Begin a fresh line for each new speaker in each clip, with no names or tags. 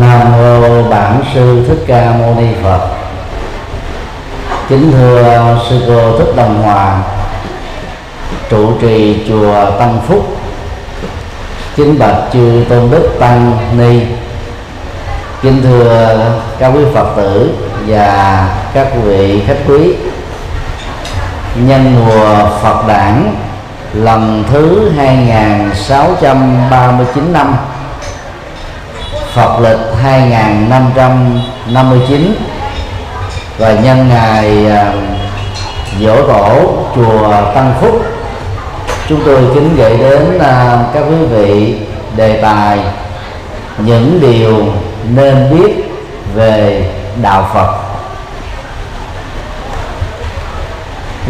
Nam mô Bản sư Thích Ca Mâu Ni Phật. Kính thưa sư cô Thích Đồng Hòa, trụ trì chùa Tăng Phúc. Kính bạch chư tôn đức tăng ni. Kính thưa các quý Phật tử và các vị khách quý. Nhân mùa Phật đản lần thứ 2639 năm Phật lịch 2559 và nhân ngày à, dỗ tổ chùa Tăng Phúc. Chúng tôi kính gửi đến à, các quý vị đề tài những điều nên biết về đạo Phật.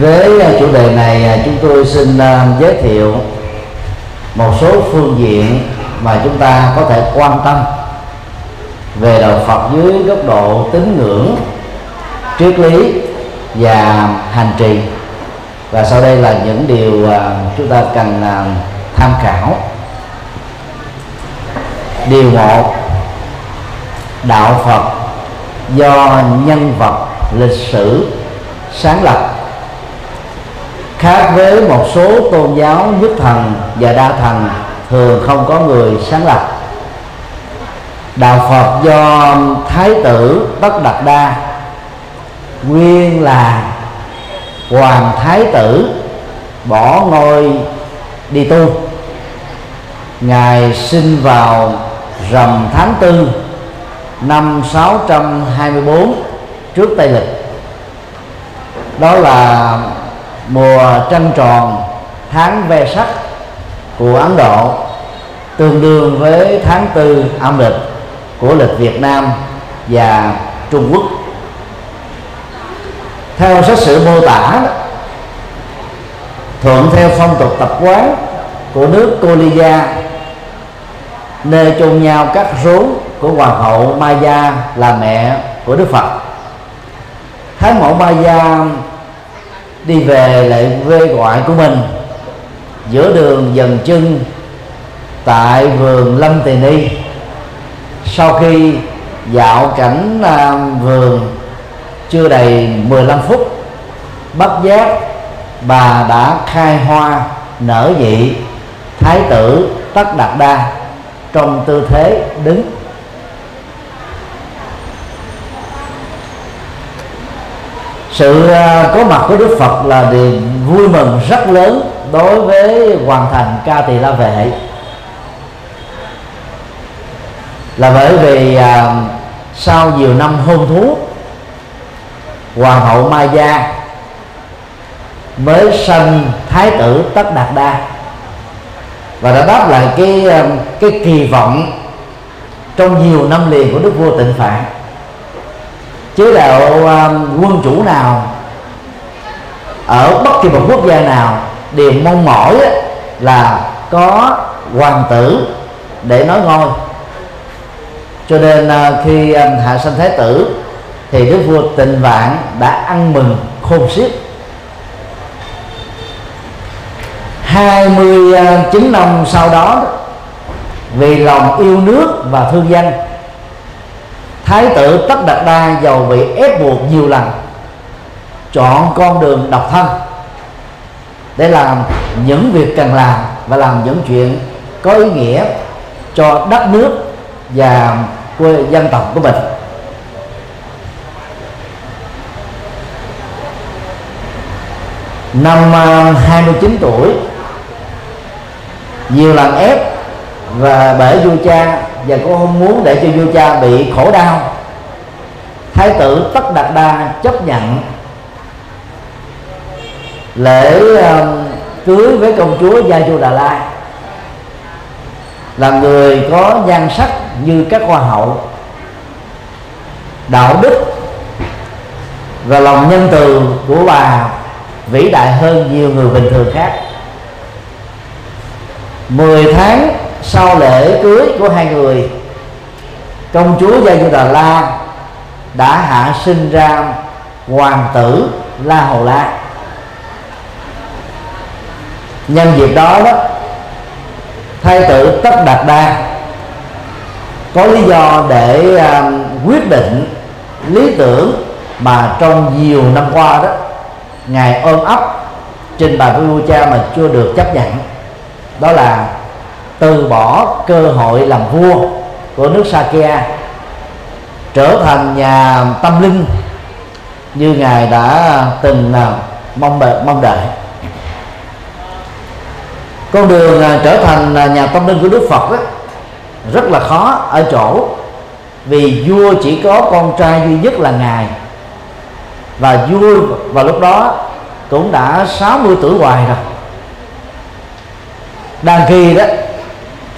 Với à, chủ đề này chúng tôi xin giới thiệu một số phương diện mà chúng ta có thể quan tâm về đạo Phật dưới góc độ tín ngưỡng, triết lý và hành trì. Và sau đây là những điều à, chúng ta cần à, tham khảo. Điều một, đạo Phật do nhân vật lịch sử sáng lập. Khác với một số tôn giáo nhất thần và đa thần, thường không có người sáng lập đạo phật do thái tử tất đạt đa, nguyên là hoàng thái tử, bỏ ngôi đi tu. Ngài sinh vào rằm tháng tư năm 624 trước Tây lịch. Đó là mùa trăng tròn tháng ve sắc của Ấn Độ, tương đương với tháng tư âm lịch của lịch Việt Nam và Trung Quốc. Theo sách sử mô tả, thuận theo phong tục tập quán của nước Colia nơi chôn nhau các rốn của hoàng hậu Maya là mẹ của Đức Phật. Thái mẫu Maya đi về lại quê ngoại của mình, giữa đường dần chân tại vườn Lâm Tỳ Ni sau khi dạo cảnh à, vườn chưa đầy 15 phút, bất giác bà đã khai hoa nở dị thái tử tất đạt đa trong tư thế đứng. Sự à, có mặt của đức phật là niềm vui mừng rất lớn đối với hoàn thành ca tỳ la vệ. Là bởi vì à, sau nhiều năm hôn thú hoàng hậu Maya mới sanh thái tử tất đạt đa. Và đã đáp lại cái à, cái kỳ vọng trong nhiều năm liền của đức vua tịnh phạn. Chế độ um, à, quân chủ nào ở bất kỳ một quốc gia nào đều mong mỏi là có hoàng tử để nói ngôi cho nên uh, khi um, hạ sanh thái tử thì đức vua tịnh vạn đã ăn mừng khôn xiết. 29 à, năm sau đó vì lòng yêu nước và thương dân, thái tử tất đạt đa giàu bị ép buộc nhiều lần chọn con đường độc thân để làm những việc cần làm và làm những chuyện có ý nghĩa cho đất nước và quê dân tộc của mình. Năm à, 29 tuổi nhiều lần ép và bởi vua cha và cũng không muốn để cho vua cha bị khổ đau. Thái tử tất đạt đa chấp nhận lễ um, cưới với công chúa gia chu đà la là người có nhan sắc như các hoa hậu. Đạo đức và lòng nhân từ của bà vĩ đại hơn nhiều người bình thường khác. 10 tháng sau lễ cưới của hai người, công chúa gia du đà la đã hạ sinh ra hoàng tử la hầu la nhân dịp đó đó thái tử tất đạt đa. Có lý do để uh, quyết định lý tưởng mà trong nhiều năm qua đó ngài ôm ấp trình bày với vua cha mà chưa được chấp nhận. Đó là từ bỏ cơ hội làm vua của nước Sakya trở thành nhà tâm linh như ngài đã từng à, mong đợi mong đợi con đường à, trở thành à, nhà tâm linh của Đức Phật đó, rất là khó ở chỗ vì vua chỉ có con trai duy nhất là ngài. Và vua vào lúc đó cũng đã 60 tuổi hoài rồi. Đang khi đó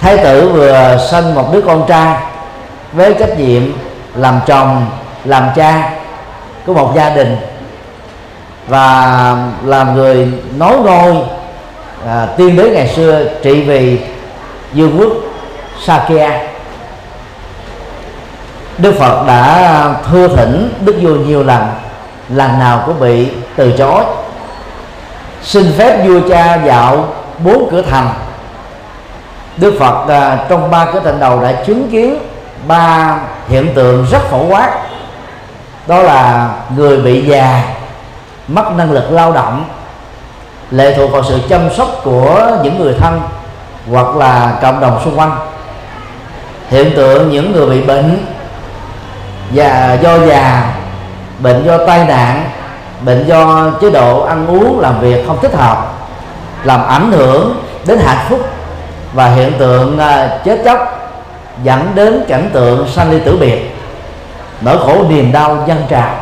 thái tử vừa sinh một đứa con trai với trách nhiệm làm chồng làm cha của một gia đình và làm người nối ngôi à, tiên đế ngày xưa trị vì dương quốc Sakya. Đức Phật đã thưa thỉnh Đức vua nhiều lần lần nào cũng bị từ chối. Xin phép vua cha dạo bốn cửa thành. Đức Phật à, trong ba cửa thành đầu đã chứng kiến ba hiện tượng rất phổ quát. Đó là người bị già mất năng lực lao động lệ thuộc vào sự chăm sóc của những người thân hoặc là cộng đồng xung quanh. Hiện tượng những người bị bệnh và do già, bệnh do tai nạn, bệnh do chế độ ăn uống, làm việc không thích hợp, làm ảnh hưởng đến hạnh phúc và hiện tượng à, chết chóc dẫn đến cảnh tượng sanh ly tử biệt, nỗi khổ niềm đau dân trào.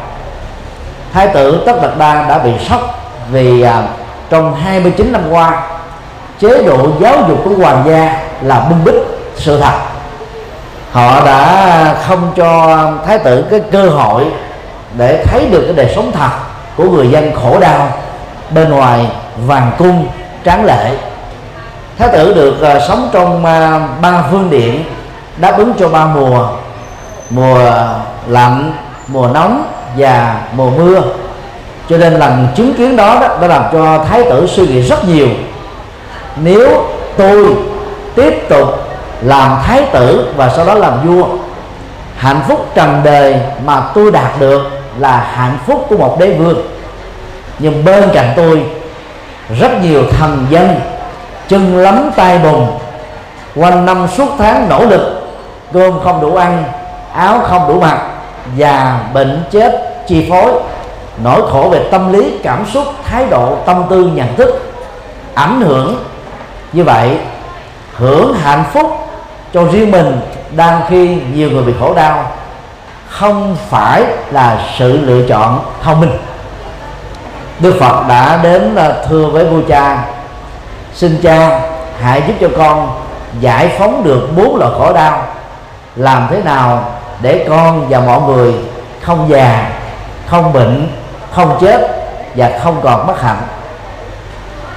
Thái tử tất đạt đa đã bị sốc vì à, trong 29 năm qua chế độ giáo dục của hoàng gia là bưng bít sự thật. Họ đã không cho thái tử cái cơ hội để thấy được cái đời sống thật của người dân khổ đau bên ngoài vàng cung tráng lệ. Thái tử được uh, sống trong uh, ba phương điện đáp ứng cho ba mùa mùa lạnh mùa nóng và mùa mưa cho nên lần chứng kiến đó, đó đã làm cho thái tử suy nghĩ rất nhiều. Nếu tôi tiếp tục làm thái tử và sau đó làm vua hạnh phúc trần đời mà tôi đạt được là hạnh phúc của một đế vương. Nhưng bên cạnh tôi rất nhiều thần dân chân lắm tay bùn quanh năm suốt tháng nỗ lực cơm không đủ ăn áo không đủ mặc và bệnh chết chi phối nỗi khổ về tâm lý cảm xúc thái độ tâm tư nhận thức ảnh hưởng như vậy hưởng hạnh phúc cho riêng mình đang khi nhiều người bị khổ đau không phải là sự lựa chọn thông minh. Đức Phật đã đến à, thưa với vua cha Xin cha hãy giúp cho con giải phóng được bốn loại khổ đau Làm thế nào để con và mọi người không già, không bệnh, không chết và không còn bất hạnh.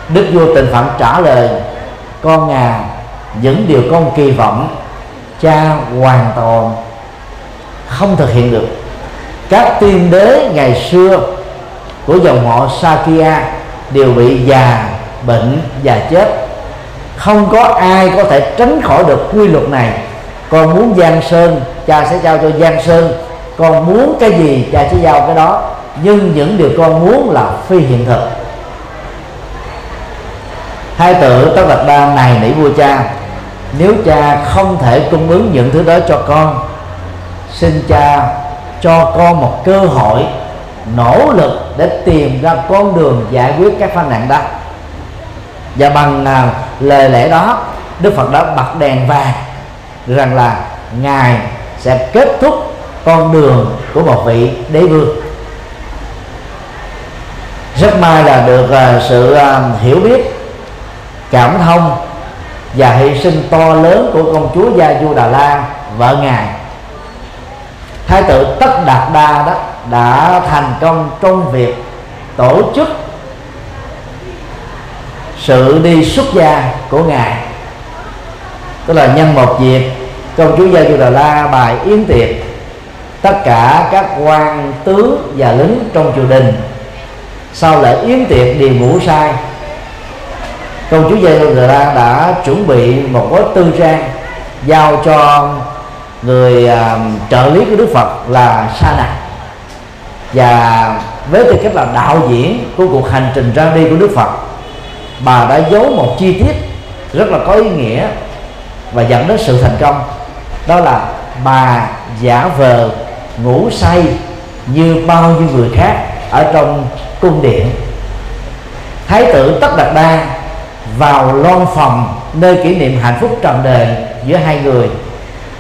Đức vua Tịnh Phạn trả lời, Con ngà những điều con kỳ vọng, cha hoàn toàn không thực hiện được. Các tiên đế ngày xưa của dòng họ Sakya đều bị già, bệnh và chết. Không có ai có thể tránh khỏi được quy luật này. Con muốn giang sơn, cha sẽ giao cho giang sơn. Con muốn cái gì, cha sẽ giao cái đó nhưng những điều con muốn là phi hiện thực. Hai tử tất đạt ba này nỉ vua cha nếu cha không thể cung ứng những thứ đó cho con xin cha cho con một cơ hội nỗ lực để tìm ra con đường giải quyết các phàn nạn đó. Và bằng à, lời lẽ đó đức phật đã bật đèn vàng rằng là ngài sẽ kết thúc con đường của một vị đế vương rất may là được à, sự à, hiểu biết, cảm thông và hy sinh to lớn của công chúa gia du đà la vợ ngài. Thái tử tất đạt đa đó đã thành công trong việc tổ chức sự đi xuất gia của ngài. Tức là nhân một dịp, công chúa gia du đà la bài yến tiệc tất cả các quan tướng và lính trong triều đình sau lễ yến tiệc đi ngủ sai công chúa gia du đà la đã chuẩn bị một gói tư trang giao cho người uh, trợ lý của đức phật là sa nà. Và với tư cách là đạo diễn của cuộc hành trình ra đi của đức phật bà đã giấu một chi tiết rất là có ý nghĩa và dẫn đến sự thành công. Đó là bà giả vờ ngủ say như bao nhiêu người khác ở trong cung điện. Thái tử tất đạt đa vào loan phòng nơi kỷ niệm hạnh phúc trọn đời giữa hai người,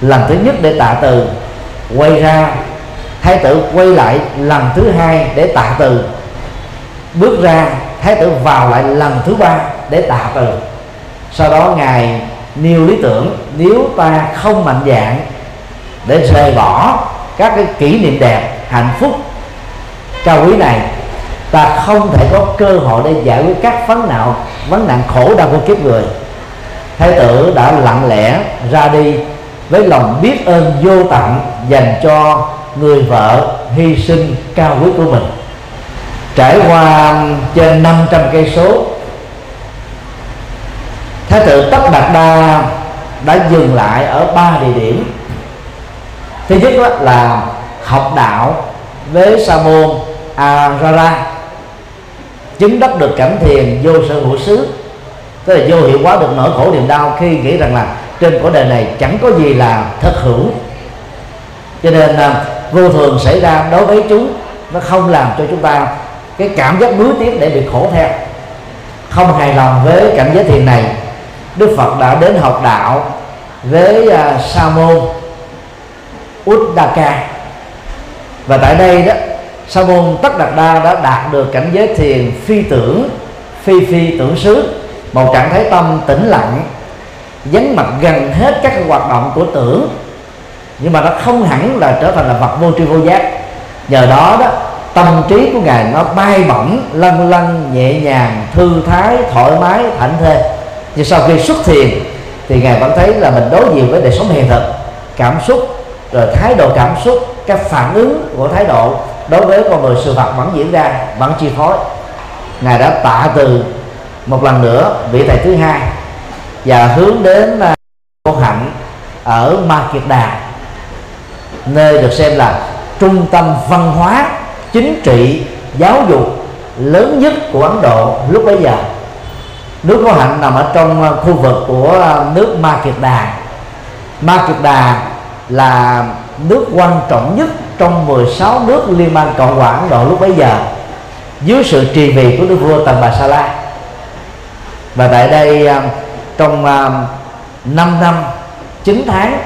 lần thứ nhất để tạ từ, quay ra, thái tử quay lại lần thứ hai để tạ từ. Bước ra, thái tử vào lại lần thứ ba để tạ từ. Sau đó ngài nêu lý tưởng, nếu ta không mạnh dạng để rời bỏ các cái kỷ niệm đẹp, hạnh phúc cao quý này. Ta không thể có cơ hội để giải quyết các vấn nạn vấn nạn khổ đau của kiếp người. Thái tử đã lặng lẽ ra đi với lòng biết ơn vô tận dành cho người vợ hy sinh cao quý của mình. Trải qua trên 500 cây số, thái tử tất đạt đa đã dừng lại ở ba địa điểm. Thứ nhất là học đạo với sa môn À, arara chứng đắc được cảnh thiền vô sở hữu xứ. Tức là vô hiệu hóa được nỗi khổ niềm đau khi nghĩ rằng là trên cõi đời này chẳng có gì là thật hữu. Cho nên à, vô thường xảy ra đối với chúng nó không làm cho chúng ta cái cảm giác nuối tiếc để bị khổ theo. Không hài lòng với cảnh giới thiền này đức phật đã đến học đạo với uh, sa môn uddaka và tại đây đó sa môn tất đạt đa đã đạt được cảnh giới thiền phi tưởng, phi phi tưởng xứ, một trạng thái tâm tĩnh lặng, vắng mặt gần hết các hoạt động của tưởng. Nhưng mà nó không hẳn là trở thành là vật vô tri vô giác. Nhờ đó đó, tâm trí của ngài nó bay bổng lân lân nhẹ nhàng, thư thái, thoải mái, thảnh thê. Nhưng sau khi xuất thiền, thì ngài vẫn thấy là mình đối diện với đời sống hiện thực, cảm xúc, rồi thái độ cảm xúc, các phản ứng của thái độ đối với con người sự vật vẫn diễn ra vẫn chi phối. Ngài đã tạ từ một lần nữa vị thầy thứ hai và hướng đến à, cô hạnh ở ma kiệt đà nơi được xem là trung tâm văn hóa chính trị giáo dục lớn nhất của ấn độ lúc bấy giờ. Nước có hạnh nằm ở trong à, khu vực của à, nước ma kiệt đà. Ma kiệt đà là nước quan trọng nhất trong 16 nước liên bang cộng hòa ấn độ lúc bấy giờ, dưới sự trì vì của đức vua tần bà sa la. Và tại đây à, trong 5 năm 9 tháng,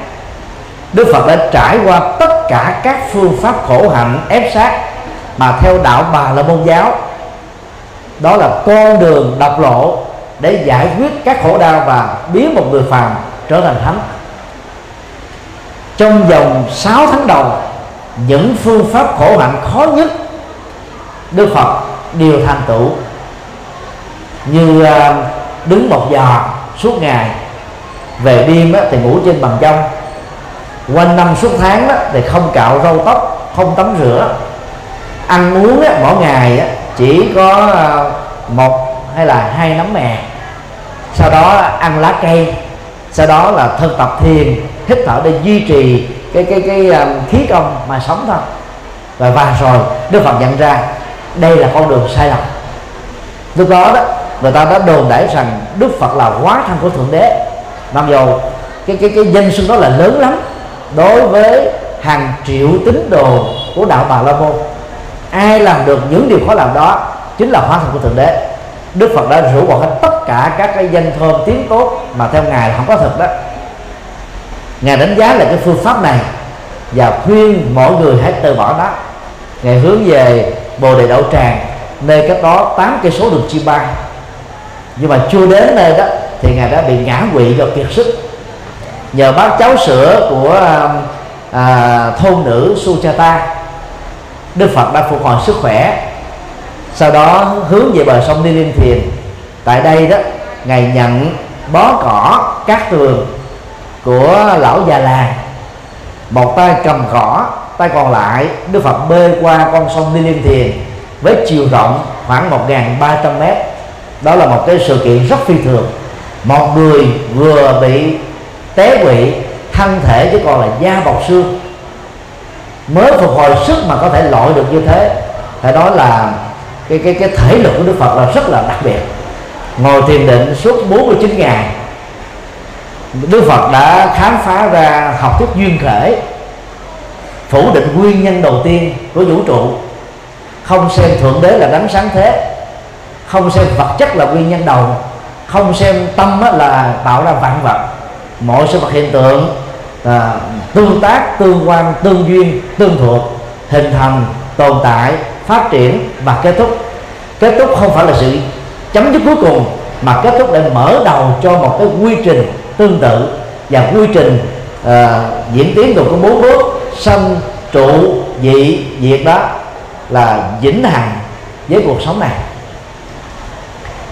Đức Phật đã trải qua tất cả các phương pháp khổ hạnh ép sát mà theo đạo Bà La Môn giáo. Đó là con đường độc lộ để giải quyết các khổ đau và biến một người phàm trở thành thánh. Trong vòng 6 tháng đầu những phương pháp khổ hạnh khó nhất Đức Phật đều thành tựu. Như à, đứng một giờ suốt ngày về đêm thì ngủ trên bằng trong quanh năm suốt tháng đó, thì không cạo râu tóc không tắm rửa. Ăn uống mỗi ngày chỉ có à, một hay là hai nắm mè. Sau đó ăn lá cây. Sau đó là thực tập thiền hít thở để duy trì cái cái cái um, khí công mà sống thôi. Và và rồi đức phật nhận ra đây là con đường sai lầm. Lúc đó đó người ta đã đồn đãi rằng đức phật là hóa thân của thượng đế. Mặc dù cái cái cái danh xưng đó là lớn lắm đối với hàng triệu tín đồ của đạo bà la môn ai làm được những điều khó làm đó chính là hóa thân của thượng đế. Đức phật đã rủ bỏ hết tất cả các cái danh thơm tiếng tốt mà theo ngài là không có thật đó ngài đánh giá là cái phương pháp này và khuyên mọi người hãy từ bỏ nó. Ngài hướng về bồ đề đậu tràng nơi cách đó 8 cây số đường chi bay nhưng mà chưa đến nơi đó thì ngài đã bị ngã quỵ do kiệt sức. Nhờ bác cháu sữa của à, à, thôn nữ Suchata Đức Phật đã phục hồi sức khỏe. Sau đó hướng về bờ sông Ni Liên Thiền. Tại đây đó ngài nhận bó cỏ cát tường của lão già làng một tay cầm cỏ, tay còn lại, Đức Phật bơi qua con sông Ni Liên Thiền với chiều rộng khoảng 1.300 mét. Đó là một cái sự kiện rất phi thường. Một người vừa bị té quỵ, thân thể chứ còn là da bọc xương. Mới phục hồi sức mà có thể lội được như thế. Phải nói là cái cái cái thể lực của Đức Phật là rất là đặc biệt. Ngồi thiền định suốt 49 ngày Đức Phật đã khám phá ra học thuyết duyên khởi phủ định nguyên nhân đầu tiên của vũ trụ. Không xem thượng đế là đấng sáng thế không xem vật chất là nguyên nhân đầu không xem tâm là tạo ra vạn vật. Mọi sự vật hiện tượng à, tương tác tương quan tương duyên tương thuộc hình thành tồn tại phát triển và kết thúc. Kết thúc không phải là sự chấm dứt cuối cùng mà kết thúc để mở đầu cho một cái quy trình tương tự và quy trình uh, diễn tiến gồm có bốn bước. Sanh trụ dị diệt đó là vĩnh hằng với cuộc sống này.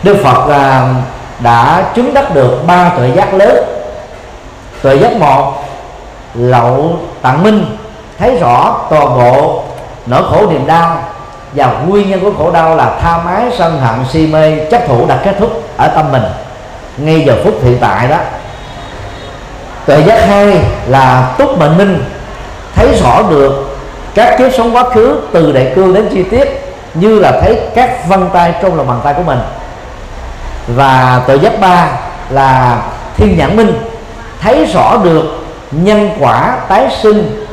Đức Phật uh, đã chứng đắc được ba tuệ giác lớn. Tuệ giác một lậu tạng minh thấy rõ toàn bộ nỗi khổ niềm đau và nguyên nhân của khổ đau là tha mái sân hận si mê chấp thủ đặt kết thúc ở tâm mình. Ngay giờ phút hiện tại đó tuệ giác hai là túc mệnh minh thấy rõ được các kiếp sống quá khứ từ đại cương đến chi tiết như là thấy các vân tay trong lòng bàn tay của mình. Và tuệ giác ba là thiên nhãn minh thấy rõ được nhân quả tái sinh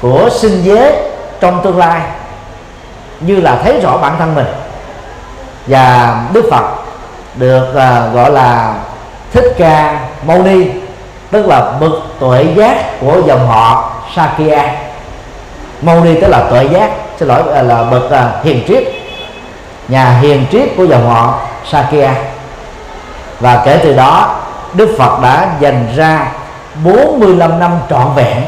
của sinh giới trong tương lai như là thấy rõ bản thân mình. Và đức phật được uh, gọi là thích ca mâu ni tức là bậc tuệ giác của dòng họ sakya. Mâu ni tức là tuệ giác xin lỗi à, là bậc uh, hiền triết. Nhà hiền triết của dòng họ sakya. Và kể từ đó đức phật đã dành ra 45 năm trọn vẹn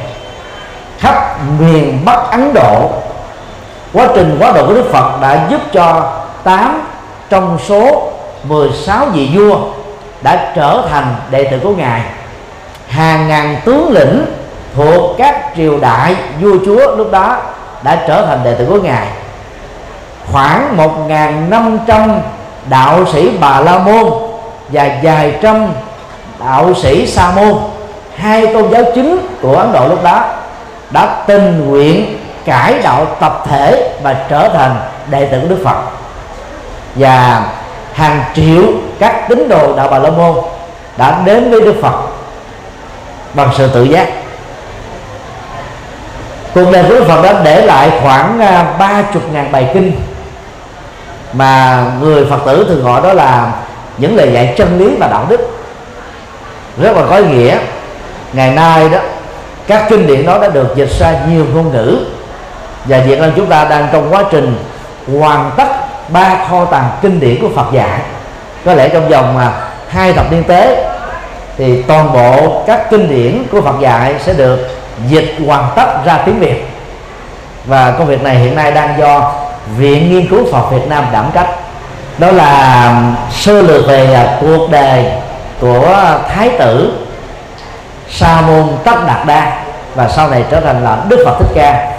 khắp miền Bắc Ấn Độ. Quá trình quá độ của Đức Phật đã giúp cho 8 trong số 16 vị vua đã trở thành đệ tử của ngài hàng ngàn tướng lĩnh thuộc các triều đại vua chúa lúc đó đã trở thành đệ tử của ngài. Khoảng 1.500 đạo sĩ Bà La Môn và vài trăm đạo sĩ Sa Môn, hai tôn giáo chính của Ấn Độ lúc đó đã tình nguyện cải đạo tập thể và trở thành đệ tử của Đức Phật. Và hàng triệu các tín đồ đạo Bà La Môn đã đến với Đức Phật bằng sự tự giác. Cuộc đời của Đức Phật đã để lại khoảng à, ba chục ngàn bài kinh mà người Phật tử thường gọi đó là những lời dạy chân lý và đạo đức. Rất là có ý nghĩa ngày nay đó các kinh điển đó đã được dịch ra nhiều ngôn ngữ. Và Việt Nam chúng ta đang trong quá trình hoàn tất ba kho tàng kinh điển của Phật dạy có lẽ trong vòng mà hai thập niên tế thì toàn bộ các kinh điển của Phật dạy sẽ được dịch hoàn tất ra tiếng Việt. Và công việc này hiện nay đang do Viện Nghiên cứu Phật Việt Nam đảm trách. Đó là um, sơ lược về à, cuộc đời của Thái tử Sa môn Tất Đạt Đa. Và sau này trở thành là Đức Phật Thích Ca,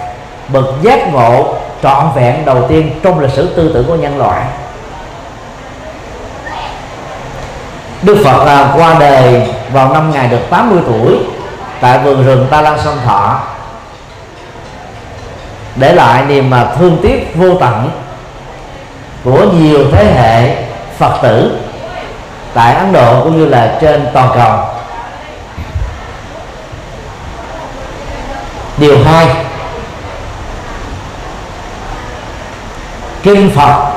bậc giác ngộ trọn vẹn đầu tiên trong lịch sử tư tưởng của nhân loại. Đức Phật à, qua đời vào năm ngày được 80 tuổi tại vườn rừng Ta Lan Sơn Thọ. Để lại niềm mà thương tiếc vô tận của nhiều thế hệ Phật tử tại Ấn Độ cũng như là trên toàn cầu. Điều hai kinh Phật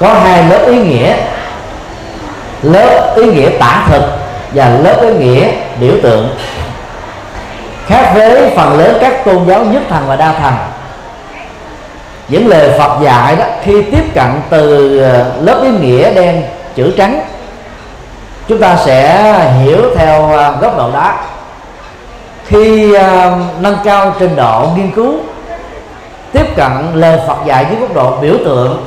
có hai lớp ý nghĩa lớp ý nghĩa tả thực và lớp ý nghĩa biểu tượng. Khác với phần lớn các tôn giáo nhất thần và đa thần những lời Phật dạy đó khi tiếp cận từ ờ, lớp ý nghĩa đen chữ trắng chúng ta sẽ hiểu theo ờ, góc độ đó. Khi uh, nâng cao trình độ nghiên cứu tiếp cận lời Phật dạy với góc độ biểu tượng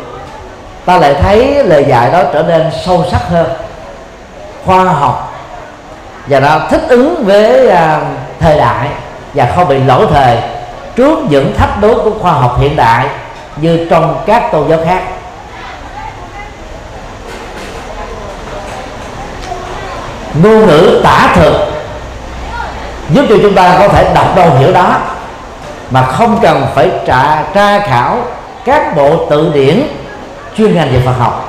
ta lại thấy lời dạy đó trở nên sâu sắc hơn khoa học và nó thích ứng với à, thời đại và không bị lỗi thời. Trước những thách đố của khoa học hiện đại như trong các tôn giáo khác. Ngôn ngữ tả thực giúp cho chúng ta có thể đọc đâu hiểu đó mà không cần phải tra, tra khảo các bộ tự điển chuyên ngành về Phật học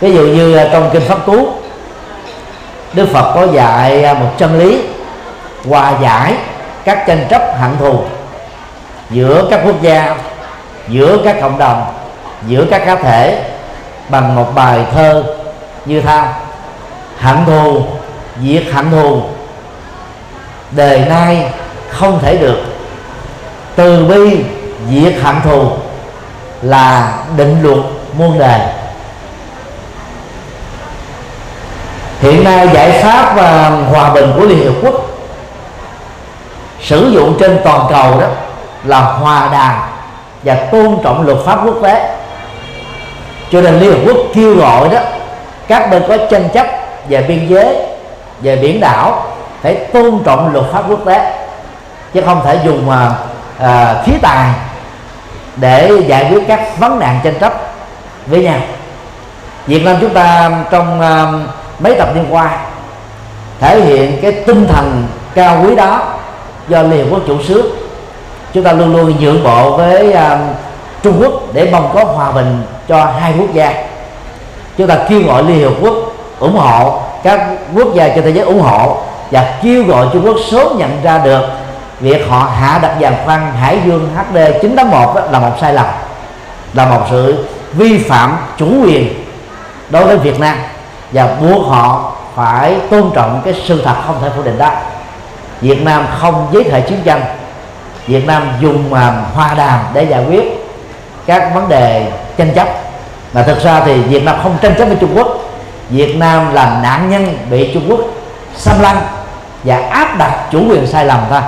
ví dụ như à, trong kinh pháp cú, Đức Phật có dạy à, một chân lý, hòa giải các tranh chấp hận thù giữa các quốc gia, giữa các cộng đồng, giữa các cá thể bằng một bài thơ như thao hận thù, diệt hận thù đời nay không thể được, từ bi diệt hận thù là định luật muôn đời. Hiện nay giải pháp và hòa bình của liên hiệp quốc sử dụng trên toàn cầu đó là hòa đàm và tôn trọng luật pháp quốc tế. Cho nên liên hợp quốc kêu gọi đó các bên có tranh chấp về biên giới về biển đảo phải tôn trọng luật pháp quốc tế chứ không thể dùng à, à, khí tài để giải quyết các vấn nạn tranh chấp với nhau. Việt Nam chúng ta trong à, mấy tập liên qua thể hiện cái tinh thần cao quý đó do Liên Hợp Quốc chủ xứ chúng ta luôn luôn nhượng bộ với uh, Trung Quốc để mong có hòa bình cho hai quốc gia. Chúng ta kêu gọi Liên Hợp Quốc ủng hộ các quốc gia trên thế giới ủng hộ và kêu gọi Trung Quốc sớm nhận ra được việc họ hạ đặt giàn khoan Hải Dương HD 981 là một sai lầm là một sự vi phạm chủ quyền đối với Việt Nam và buộc họ phải tôn trọng cái sự thật không thể phủ định đó. Việt Nam không giới thể chiến tranh. Việt Nam dùng uh, hòa đàm để giải quyết các vấn đề tranh chấp. Mà thực ra thì Việt Nam không tranh chấp với Trung Quốc. Việt Nam là nạn nhân bị Trung Quốc xâm lăng và áp đặt chủ quyền sai lầm thôi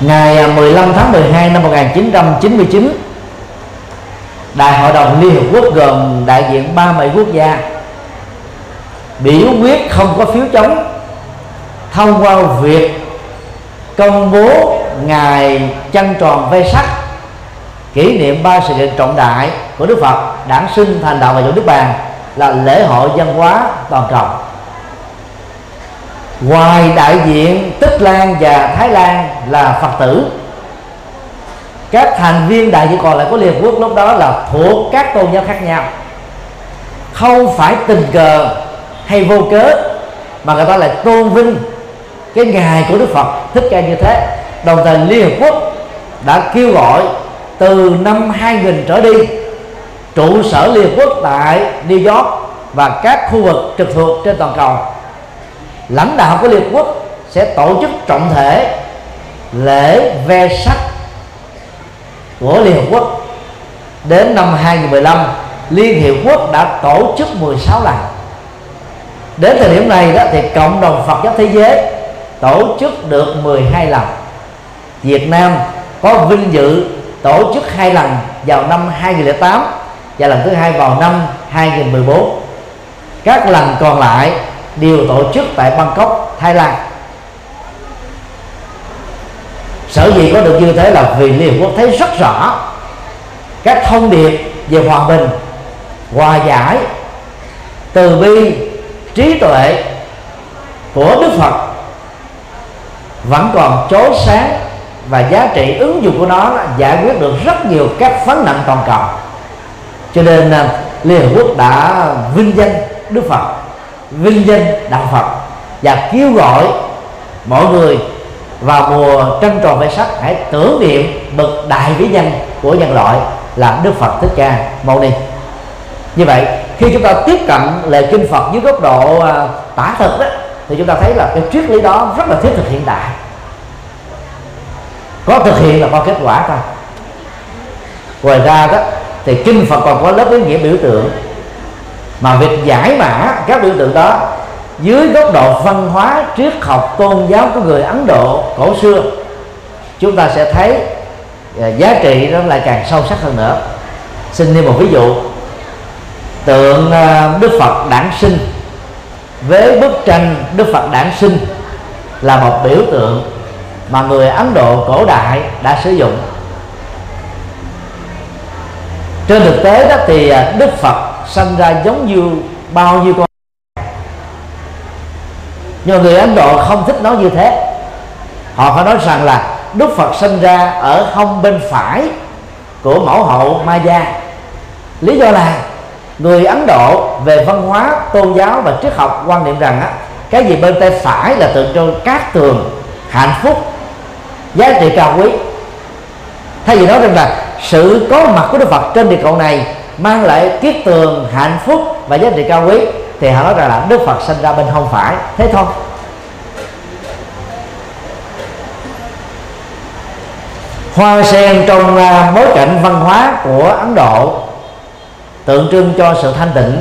Ngày à, 15 tháng 12 năm 1999 Đại hội đồng Liên Hợp Quốc gồm đại diện 37 quốc gia. Biểu quyết không có phiếu chống. Thông qua việc công bố ngày trăng tròn vây sắc, kỷ niệm ba sự kiện trọng đại của Đức Phật, đản sinh, thành đạo và chủ Đức Bàn là lễ hội văn hóa toàn cầu. Ngoài đại diện Tích Lan và Thái Lan là Phật tử các thành viên đại diện còn lại của Liên Hợp Quốc lúc đó là thuộc các tôn giáo khác nhau. Không phải tình cờ hay vô cớ, mà người ta lại tôn vinh cái ngày của Đức Phật. Thích ca như thế. Đồng thời Liên Hợp Quốc đã kêu gọi từ năm 2000 trở đi, trụ sở Liên Hợp Quốc tại New York và các khu vực trực thuộc trên toàn cầu. Lãnh đạo của Liên Hợp Quốc sẽ tổ chức trọng thể lễ ve sắc của Liên Hợp Quốc. Đến năm 2015 Liên Hiệp Quốc đã tổ chức 16 lần. Đến thời điểm này đó thì cộng đồng Phật giáo thế giới tổ chức được 12 lần. Việt Nam có vinh dự tổ chức hai lần vào năm 2008 và lần thứ hai vào năm 2014 các lần còn lại đều tổ chức tại Bangkok, Thái Lan. Sở dĩ có được như thế là vì Liên Hợp Quốc thấy rất rõ các thông điệp về hòa bình, hòa giải, từ bi, trí tuệ của Đức Phật vẫn còn chói sáng và giá trị ứng dụng của nó giải quyết được rất nhiều các vấn nạn toàn cầu. Cho nên à, Liên Hợp Quốc đã vinh danh Đức Phật, vinh danh Đạo Phật và kêu gọi mọi người vào mùa trăng tròn vây sắc hãy tưởng niệm bậc đại vĩ nhân của nhân loại là Đức Phật Thích Ca Mâu Ni. Như vậy khi chúng ta tiếp cận lời kinh Phật dưới góc độ à, tả thực đó thì chúng ta thấy là cái triết lý đó rất là thiết thực hiện đại. Có thực hiện là có kết quả thôi. Ngoài ra đó thì kinh Phật còn có lớp ý nghĩa biểu tượng. Mà việc giải mã các biểu tượng đó dưới góc độ văn hóa triết học, tôn giáo của người Ấn Độ cổ xưa, chúng ta sẽ thấy à, giá trị nó lại càng sâu sắc hơn nữa. Xin thêm một ví dụ. Tượng à, Đức Phật đản sinh. Với bức tranh Đức Phật đản sinh là một biểu tượng mà người Ấn Độ cổ đại đã sử dụng. Trên thực tế đó thì à, Đức Phật sinh ra giống như bao nhiêu con nhưng người ấn độ không thích nói như thế. Họ phải nói rằng là đức phật sinh ra ở hông bên phải của mẫu hậu maya. Lý do là người ấn độ về văn hóa tôn giáo và triết học quan niệm rằng á, cái gì bên tay phải là tượng trưng cát tường hạnh phúc giá trị cao quý. Thay vì nói rằng là sự có mặt của đức phật trên địa cầu này mang lại kiết tường hạnh phúc và giá trị cao quý thì họ nói rằng là đức phật sinh ra bên không phải. Thế thôi. Hoa sen trong à, bối cảnh văn hóa của ấn độ tượng trưng cho sự thanh tịnh.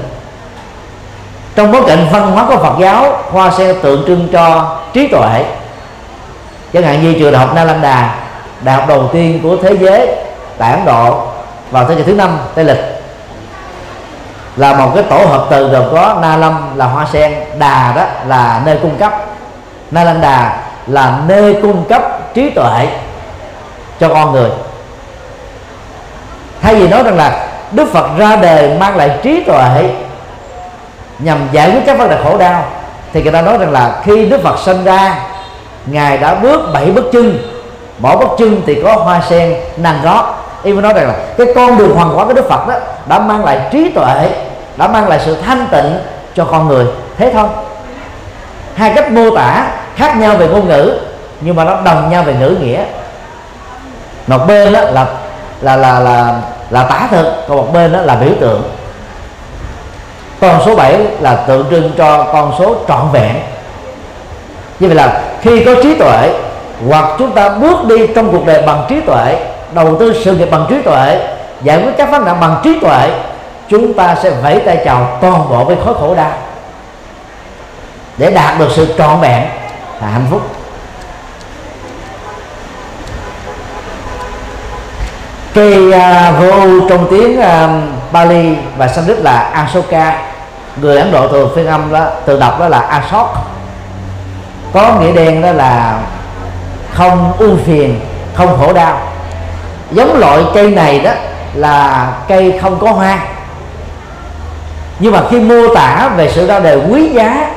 Trong bối cảnh văn hóa của Phật giáo, hoa sen tượng trưng cho trí tuệ. Chẳng hạn như trường đại học Nalanda đại học đầu tiên của thế giới tại Ấn Độ vào thế kỷ thứ năm Tây lịch là một cái tổ hợp từ gồm có Na Lâm là hoa sen, Đà đó là nơi cung cấp. Na lâm, đà là nơi cung cấp trí tuệ cho con người. Thay vì nói rằng là Đức Phật ra đời mang lại trí tuệ nhằm giải quyết các vấn đề khổ đau, thì người ta nói rằng là khi Đức Phật sinh ra, ngài đã bước bảy bước chân. Mỗi bước chân thì có hoa sen nàng gót y mới nói rằng là cái con đường hoàn quả của Đức Phật đó đã mang lại trí tuệ, đã mang lại sự thanh tịnh cho con người. Thế thôi. Hai cách mô tả khác nhau về ngôn ngữ, nhưng mà nó đồng nhau về ngữ nghĩa. Một bên đó là là là là là tả thực, còn một bên đó là biểu tượng. Con số 7 là tượng trưng cho con số trọn vẹn. Như vậy là khi có trí tuệ, hoặc chúng ta bước đi trong cuộc đời bằng trí tuệ đầu tư sự nghiệp bằng trí tuệ giải quyết các vấn nạn bằng trí tuệ chúng ta sẽ vẫy tay chào toàn bộ với khối khổ đau để đạt được sự trọn vẹn và hạnh phúc. Cây uh, vô trong tiếng uh, Bali và Sanskrit là Asoka. Người Ấn Độ thường phiên âm đó từ đọc đó là Asok. Có nghĩa đen đó là không ưu phiền không khổ đau giống loại cây này đó là cây không có hoa. Nhưng mà khi mô tả về sự ra đời quý giá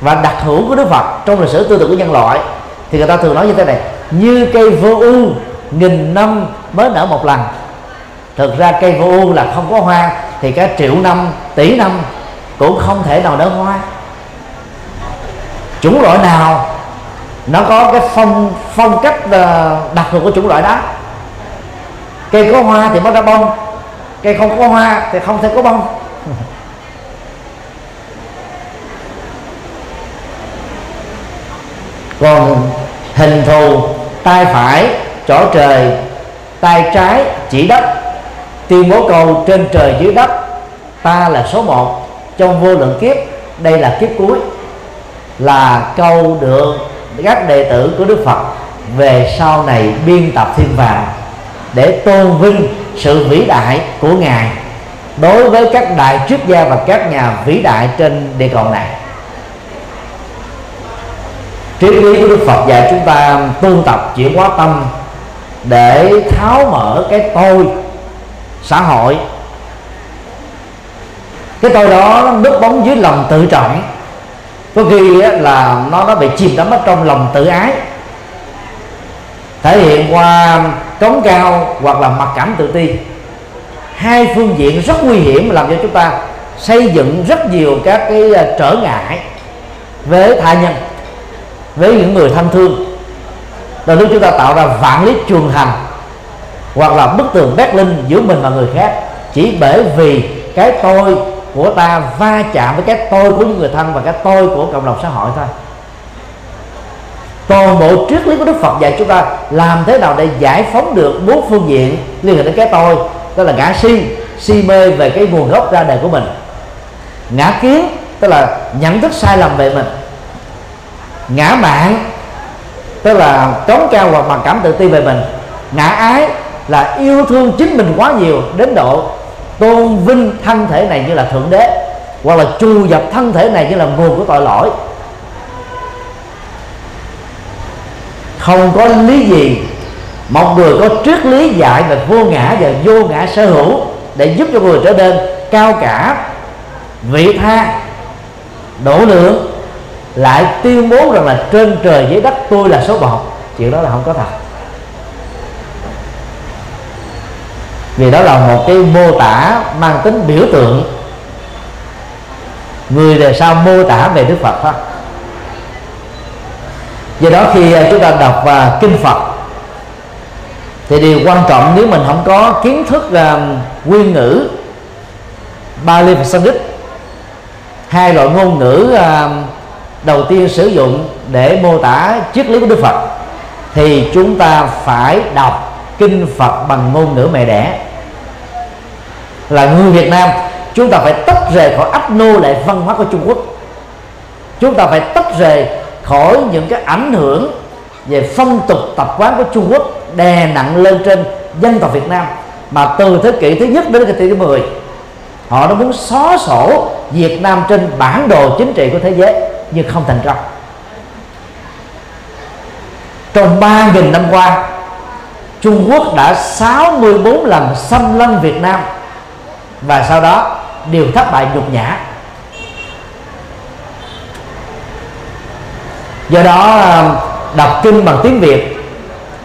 và đặc hữu của Đức Phật trong lịch sử tư tưởng của nhân loại, thì người ta thường nói như thế này, như cây vô ưu, nghìn năm mới nở một lần. Thực ra cây vô ưu là không có hoa, thì cả triệu năm, tỷ năm cũng không thể nào nở hoa. Chủng loại nào, nó có cái phong phong cách ờ, đặc thù của chủng loại đó cây có hoa thì mới ra bông. Cây không có hoa thì không thể có bông. Còn hình thù, tay phải, chỗ trời, tay trái, chỉ đất. Tuyên bố câu trên trời dưới đất, ta là số một trong vô lượng kiếp. Đây là kiếp cuối, là câu được các đệ tử của Đức Phật về sau này biên tập thêm vào để tôn vinh sự vĩ đại của ngài đối với các đại triết gia và các nhà vĩ đại trên địa cầu này. Triết lý của Đức Phật dạy chúng ta tu tập chuyển hóa tâm để tháo mở cái tôi xã hội. Cái tôi đó nó núp bóng dưới lòng tự trọng. Có khi là nó nó bị chìm đắm ở trong lòng tự ái. Thể hiện qua trống cao hoặc là mặc cảm tự ti. Hai phương diện rất nguy hiểm làm cho chúng ta xây dựng rất nhiều các cái à, trở ngại với tha nhân với những người thân thương. Rồi lúc chúng ta tạo ra vạn lý trường thành hoặc là bức tường Berlin giữa mình và người khác chỉ bởi vì cái tôi của ta va chạm với cái tôi của những người thân và cái tôi của cộng đồng xã hội thôi toàn bộ triết lý của Đức Phật dạy chúng ta làm thế nào để giải phóng được bốn phương diện liên hệ đến cái tôi tức là ngã si si mê về cái nguồn gốc ra đời của mình. Ngã kiến, tức là nhận thức sai lầm về mình. Ngã mạng, tức là trống cao hoặc mặc cảm tự ti về mình. Ngã ái là yêu thương chính mình quá nhiều đến độ tôn vinh thân thể này như là thượng đế, hoặc là trù dập thân thể này như là nguồn của tội lỗi. Không có lý gì. Một người có triết lý dạy về vô ngã và vô ngã sở hữu để giúp cho người trở nên cao cả, vị tha, đổ lượng lại tuyên bố rằng là trên trời dưới đất tôi là số một. Chuyện đó là không có thật. Vì đó là một cái mô tả mang tính biểu tượng. Người đời sau mô tả về đức phật thôi do đó khi à, chúng ta đọc và kinh phật thì điều quan trọng nếu mình không có kiến thức à, uh, nguyên ngữ Bali và Sanskrit hai loại ngôn ngữ uh, đầu tiên sử dụng để mô tả triết lý của Đức Phật thì chúng ta phải đọc kinh Phật bằng ngôn ngữ mẹ đẻ. Là người Việt Nam chúng ta phải tách rời khỏi ấp nô lệ văn hóa của Trung Quốc. Chúng ta phải tách rời khỏi những cái ảnh hưởng về phong tục tập quán của Trung Quốc đè nặng lên trên dân tộc Việt Nam. Mà từ thế kỷ thứ nhất đến thế kỷ thứ 10 họ đã muốn xóa sổ Việt Nam trên bản đồ chính trị của thế giới, nhưng không thành công. Trong 3.000 năm qua, Trung Quốc đã 64 lần xâm lăng Việt Nam và sau đó đều thất bại nhục nhã. Do đó um, đọc kinh bằng tiếng Việt,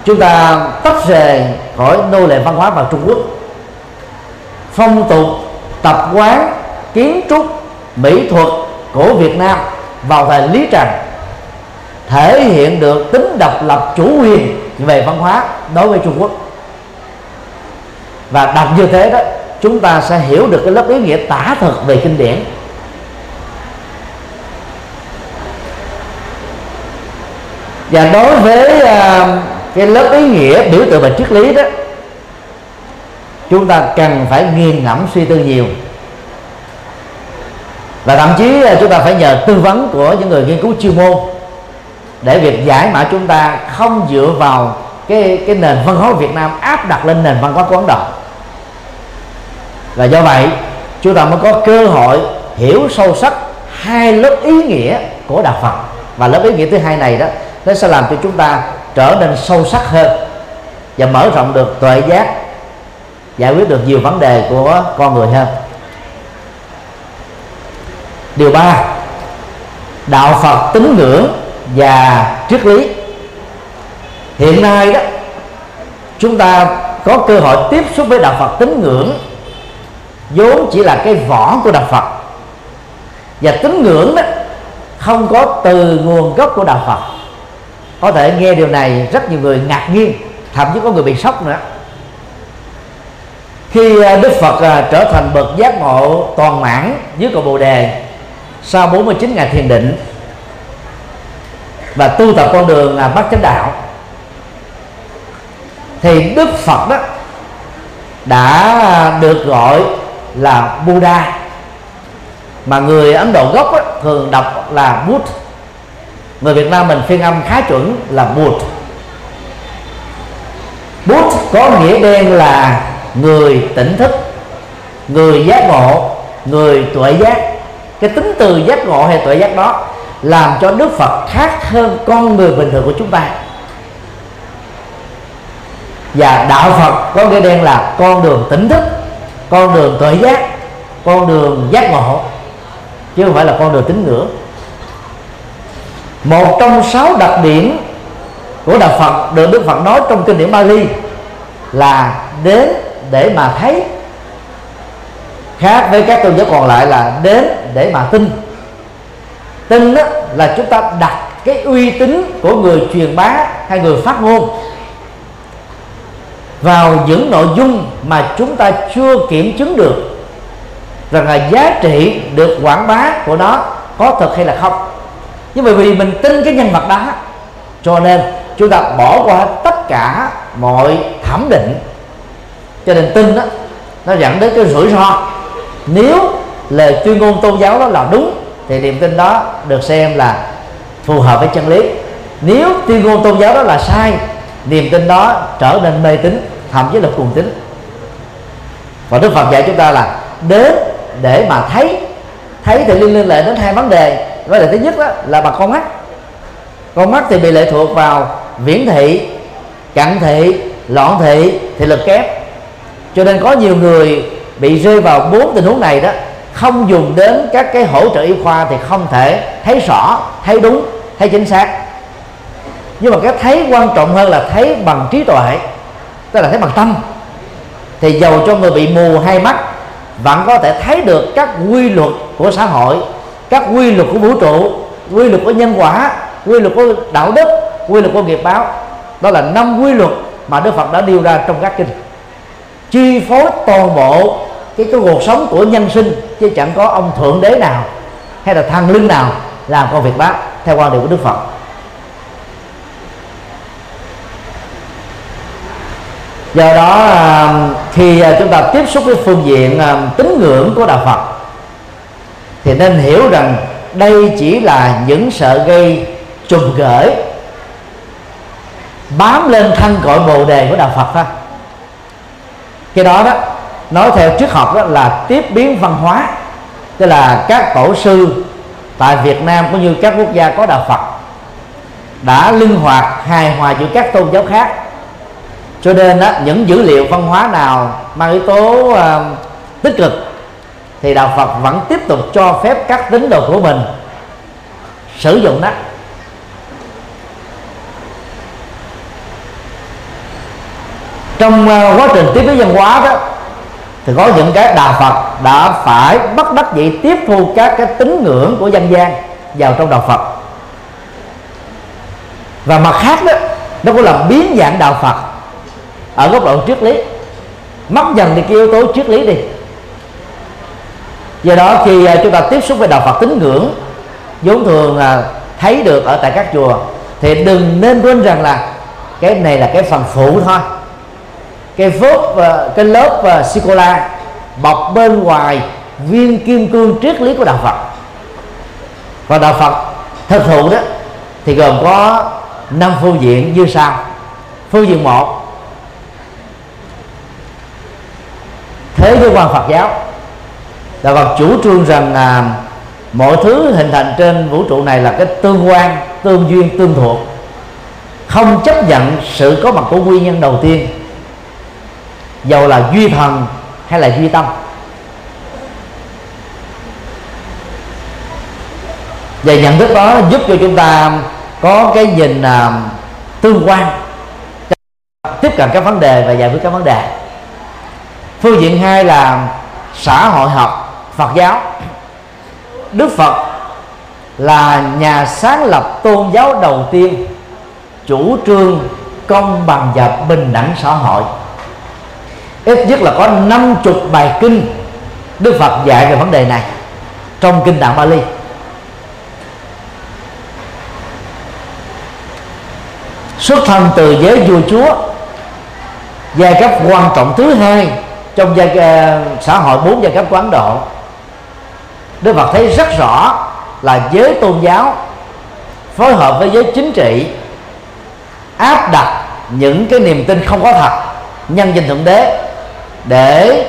chúng ta tách rời khỏi nô lệ văn hóa vào Trung Quốc. Phong tục, tập quán, kiến trúc, mỹ thuật của Việt Nam vào thời Lý Trần thể hiện được tính độc lập chủ quyền về văn hóa đối với Trung Quốc. Và đọc như thế đó, chúng ta sẽ hiểu được cái lớp ý nghĩa tả thực về kinh điển. Và đối với uh, cái lớp ý nghĩa biểu tượng và triết lý đó chúng ta cần phải nghiền ngẫm suy tư nhiều. Và thậm chí uh, chúng ta phải nhờ tư vấn của những người nghiên cứu chuyên môn để việc giải mã chúng ta không dựa vào cái cái nền văn hóa Việt Nam áp đặt lên nền văn hóa của Ấn Độ. Và do vậy chúng ta mới có cơ hội hiểu sâu sắc hai lớp ý nghĩa của đạo Phật. Và lớp ý nghĩa thứ hai này đó nó sẽ làm cho chúng ta trở nên sâu sắc hơn và mở rộng được tuệ giác, giải quyết được nhiều vấn đề của con người hơn. Điều ba, đạo Phật tín ngưỡng và triết lý. Hiện nay đó, chúng ta có cơ hội tiếp xúc với đạo Phật tín ngưỡng, vốn chỉ là cái vỏ của đạo Phật. Và tín ngưỡng đó không có từ nguồn gốc của đạo Phật có thể nghe điều này rất nhiều người ngạc nhiên thậm chí có người bị sốc nữa. Khi à, Đức Phật à, trở thành bậc giác ngộ toàn mãn dưới cội Bồ đề sau 49 ngày thiền định và tu tập con đường là bát chánh đạo thì Đức Phật đó đã được gọi là Buddha. Mà người Ấn Độ gốc đó, thường đọc là Buddha người Việt Nam mình phiên âm khá chuẩn là Bụt. Bút có nghĩa đen là người tỉnh thức, người giác ngộ, người tuệ giác. Cái tính từ giác ngộ hay tuệ giác đó làm cho Đức Phật khác hơn con người bình thường của chúng ta. Và đạo Phật có nghĩa đen là con đường tỉnh thức, con đường tuệ giác, con đường giác ngộ, chứ không phải là con đường tín ngưỡng một trong sáu đặc điểm của đạo Phật, được Đức Phật nói trong kinh điển Bali, là đến để mà thấy. Khác với các tôn giáo còn lại là đến để mà tin. Tin đó là chúng ta đặt cái uy tín của người truyền bá hay người phát ngôn vào những nội dung mà chúng ta chưa kiểm chứng được rằng là giá trị được quảng bá của nó có thật hay là không nhưng mà vì mình tin cái nhân vật đó, cho nên chúng ta bỏ qua tất cả mọi thẩm định. Cho nên tin đó, nó dẫn đến cái rủi ro. Nếu lời tuyên ngôn tôn giáo đó là đúng, thì niềm tin đó được xem là phù hợp với chân lý. Nếu tuyên ngôn tôn giáo đó là sai, niềm tin đó trở nên mê tín, thậm chí là cuồng tín. Và đức phật dạy chúng ta là đến để mà thấy thấy thì liên liên lệ đến hai vấn đề vấn đề thứ nhất đó là bằng con mắt. Con mắt thì bị lệ thuộc vào viễn thị, cận thị, loạn thị thì lực kép cho nên có nhiều người bị rơi vào bốn tình huống này đó, không dùng đến các cái hỗ trợ y khoa thì không thể thấy rõ, thấy đúng, thấy chính xác. Nhưng mà cái thấy quan trọng hơn là thấy bằng trí tuệ, tức là thấy bằng tâm. Thì dầu cho người bị mù hai mắt, vẫn có thể thấy được các quy luật của xã hội các quy luật của vũ trụ, quy luật của nhân quả, quy luật của đạo đức, quy luật của nghiệp báo, đó là năm quy luật mà đức phật đã nêu ra trong các kinh. Chi phối toàn bộ cái cái cuộc sống của nhân sinh, chứ chẳng có ông thượng đế nào hay là thằng linh nào làm công việc đó, theo quan điểm của đức phật. Do đó à, khi à, chúng ta tiếp xúc với phương diện à, tín ngưỡng của đạo phật thì nên hiểu rằng đây chỉ là những sợi gây trùng gửi bám lên thân cội bồ đề của đạo phật thôi cái đó đó nói theo triết học đó là tiếp biến văn hóa. Tức là các tổ sư tại Việt Nam cũng như các quốc gia có đạo Phật đã linh hoạt hài hòa giữa các tôn giáo khác. Cho nên đó, những dữ liệu văn hóa nào mang yếu tố uh, tích cực thì đạo Phật vẫn tiếp tục cho phép các tín đồ của mình sử dụng nó. Trong à, quá trình tiếp với văn hóa đó, thì có những cái đạo Phật đã phải bắt đắc dĩ tiếp thu các cái tín ngưỡng của dân gian vào trong đạo Phật. Và mặt khác đó, nó cũng làm biến dạng đạo Phật ở góc độ triết lý. Mất dần thì cái yếu tố triết lý đi do đó khi à, chúng ta tiếp xúc với đạo Phật tín ngưỡng, vốn thường là thấy được ở tại các chùa, thì đừng nên quên rằng là cái này là cái phần phụ thôi. Cái phốt à, cái lớp và sô la bọc bên ngoài viên kim cương triết lý của đạo Phật. Và đạo Phật thực thụ đó thì gồm có năm phương diện như sau. Phương diện một, thế giới quan Phật giáo đạo Phật chủ trương rằng à, mọi thứ hình thành trên vũ trụ này là cái tương quan tương duyên tương thuộc. Không chấp nhận sự có mặt của nguyên nhân đầu tiên. Dầu là duy thần hay là duy tâm. Và nhận thức đó giúp cho chúng ta có cái nhìn uh, tương quan tiếp cận các vấn đề và giải quyết các vấn đề. Phương diện hai là xã hội học. Phật giáo. Đức Phật là nhà sáng lập tôn giáo đầu tiên chủ trương công bằng và bình đẳng xã hội. Ít nhất là có 50 bài kinh Đức Phật dạy về vấn đề này trong kinh Tạng Bali. Xuất thân từ giới vua chúa giai cấp quan trọng thứ hai trong giai, uh, xã hội bốn giai cấp quán Độ. Đức Phật thấy rất rõ là giới tôn giáo phối hợp với giới chính trị áp đặt những cái niềm tin không có thật, nhân danh thượng đế để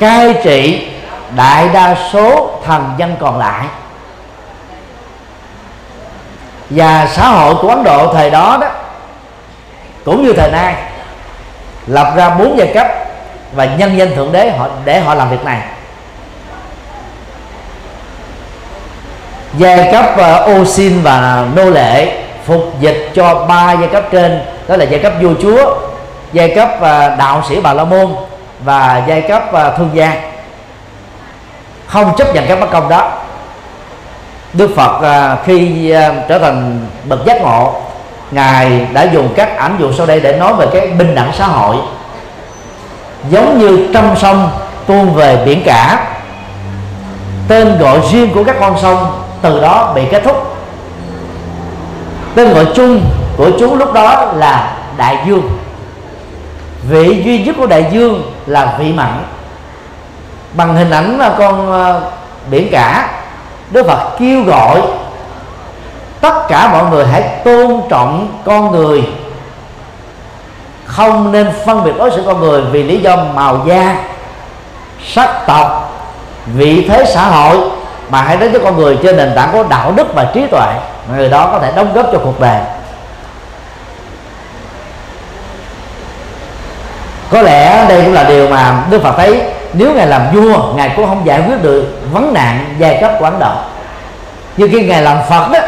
cai trị đại đa số thần dân còn lại. Và xã hội của Ấn Độ thời đó đó, cũng như thời nay, lập ra bốn giai cấp và nhân danh thượng đế họ để họ làm việc này. Giai cấp ờ, ô xin và nô lệ phục dịch cho ba giai cấp trên, đó là giai cấp vua chúa, giai cấp ờ, đạo sĩ bà la môn và giai cấp ờ, thương gia. Không chấp nhận các bất công đó. Đức Phật khi trở thành bậc giác ngộ, ngài đã dùng các ảnh dụ sau đây để nói về cái bình đẳng xã hội. Giống như trong sông tuôn về biển cả, tên gọi riêng của các con sông từ đó bị kết thúc. Tên gọi chung của chú lúc đó là đại dương. Vị duy nhất của đại dương là vị mặn bằng hình ảnh là con ờ, biển cả, đức phật kêu gọi tất cả mọi người hãy tôn trọng con người. Không nên phân biệt đối xử con người vì lý do màu da, sắc tộc, vị thế xã hội mà hãy đến với con người trên nền tảng của đạo đức và trí tuệ, người đó có thể đóng góp cho cuộc đời. Có lẽ đây cũng là điều mà Đức Phật thấy, nếu ngài làm vua, ngài cũng không giải quyết được vấn nạn giai cấp của ấn độ. Như khi ngài làm phật đó,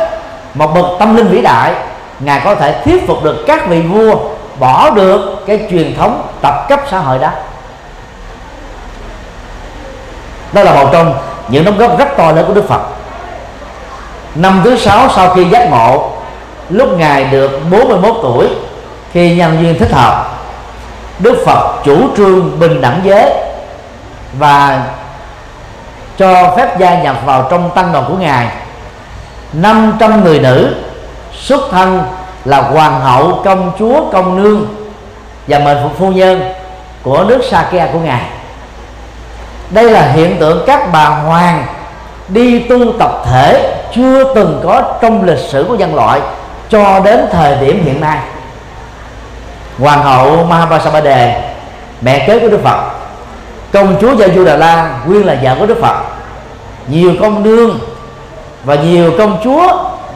một bậc tâm linh vĩ đại, ngài có thể thuyết phục được các vị vua bỏ được cái truyền thống tập cấp xã hội đó. Đó là một trong những đóng góp rất to lớn của đức phật. Năm thứ sáu sau khi giác ngộ, lúc ngài được 41 tuổi, khi nhân duyên thích hợp, đức phật chủ trương bình đẳng giới và cho phép gia nhập vào trong tăng đoàn của ngài. 500 người nữ xuất thân là hoàng hậu, công chúa, công nương và mệnh phụ phu nhân của nước Sakya của ngài đây là hiện tượng các bà hoàng đi tu tập thể chưa từng có trong lịch sử của nhân loại cho đến thời điểm hiện nay. Hoàng hậu Mahabharata mẹ kế của Đức Phật công chúa Gia Du Đà La nguyên là vợ của Đức Phật nhiều công nương và nhiều công chúa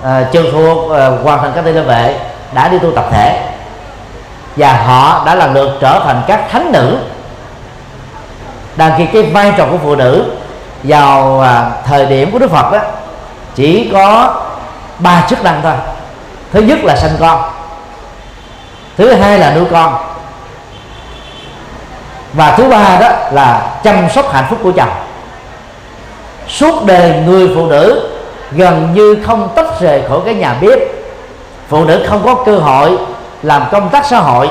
à, trường thuộc à, hoàng thành các tây vệ đã đi tu tập thể. Và họ đã lần lượt trở thành các thánh nữ đang khi cái vai trò của phụ nữ vào à, thời điểm của Đức Phật đó chỉ có ba chức năng thôi. Thứ nhất là sinh con thứ hai là nuôi con và thứ ba đó là chăm sóc hạnh phúc của chồng. Suốt đời người phụ nữ gần như không tách rời khỏi cái nhà bếp. Phụ nữ không có cơ hội làm công tác xã hội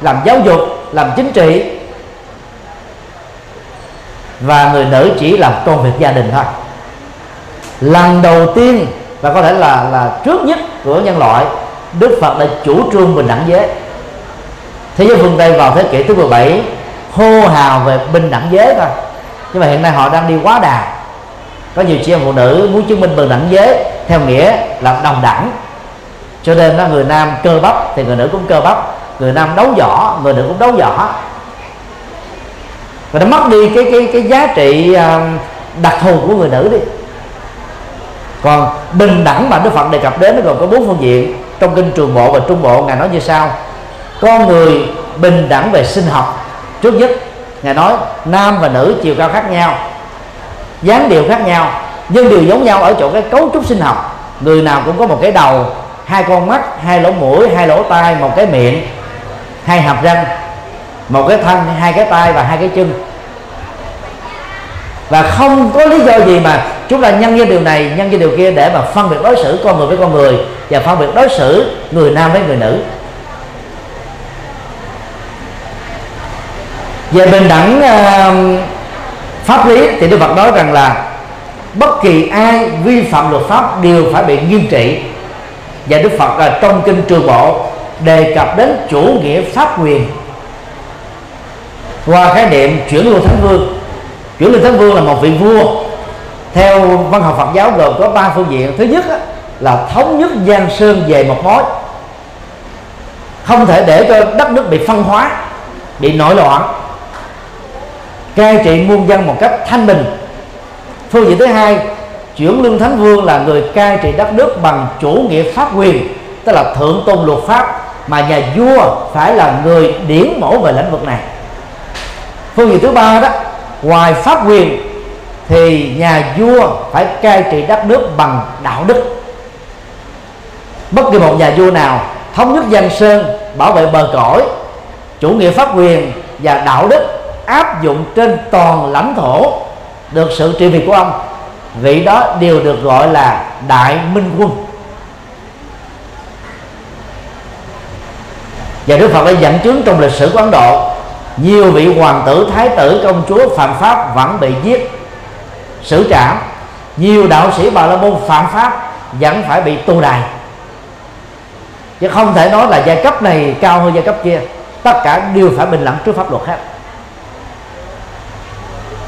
làm giáo dục làm chính trị và người nữ chỉ làm công việc gia đình thôi. Lần đầu tiên và có thể là là trước nhất của nhân loại, Đức Phật đã chủ trương bình đẳng giới. Thế giới phương Tây vào thế kỷ thứ 17 hô hào về bình đẳng giới thôi. Nhưng mà hiện nay họ đang đi quá đà. Có nhiều chị em phụ nữ muốn chứng minh bình đẳng giới theo nghĩa là đồng đẳng. Cho nên là người nam cơ bắp thì người nữ cũng cơ bắp, người nam đấu võ, người nữ cũng đấu võ và nó mất đi cái cái cái giá trị à, đặc thù của người nữ đi. Còn bình đẳng mà đức phật đề cập đến, nó gồm có bốn phương diện trong kinh trường bộ và trung bộ. Ngài nói như sau con người bình đẳng về sinh học, trước nhất, ngài nói, nam và nữ chiều cao khác nhau, dáng điệu khác nhau, nhưng đều giống nhau ở chỗ cái cấu trúc sinh học. Người nào cũng có một cái đầu, hai con mắt, hai lỗ mũi, hai lỗ tai, một cái miệng, hai hàm răng, một cái thân, hai cái tay và hai cái chân và không có lý do gì mà chúng ta nhân với điều này nhân với điều kia để mà phân biệt đối xử con người với con người và phân biệt đối xử người nam với người nữ. Về bình đẳng uh, pháp lý thì đức phật nói rằng là bất kỳ ai vi phạm luật pháp đều phải bị nghiêm trị. Và đức phật là trong kinh trường bộ đề cập đến chủ nghĩa pháp quyền. Qua khái niệm chuyển luân thánh vương chuyển linh thánh vương là một vị vua. Theo văn học phật giáo gồm có ba phương diện. Thứ nhất là thống nhất giang sơn về một mối. Không thể để cho đất nước bị phân hóa, bị nổi loạn. Cai trị muôn dân một cách thanh bình. Phương diện thứ hai chuyển lương thánh vương là người cai trị đất nước bằng chủ nghĩa pháp quyền, tức là thượng tôn luật pháp, mà nhà vua phải là người điển mẫu về lĩnh vực này. Phương diện thứ ba đó ngoài pháp quyền, thì nhà vua phải cai trị đất nước bằng đạo đức. Bất kỳ một nhà vua nào thống nhất dân sơn, bảo vệ bờ cõi, chủ nghĩa pháp quyền và đạo đức áp dụng trên toàn lãnh thổ được sự trị vì của ông, vị đó đều được gọi là đại minh quân. Và Đức Phật đã dẫn chứng trong lịch sử của Ấn Độ nhiều vị hoàng tử, thái tử, công chúa, phạm pháp vẫn bị giết, xử trảm nhiều đạo sĩ bà la môn phạm pháp vẫn phải bị tu đài. Chứ không thể nói là giai cấp này cao hơn giai cấp kia. Tất cả đều phải bình đẳng trước pháp luật hết.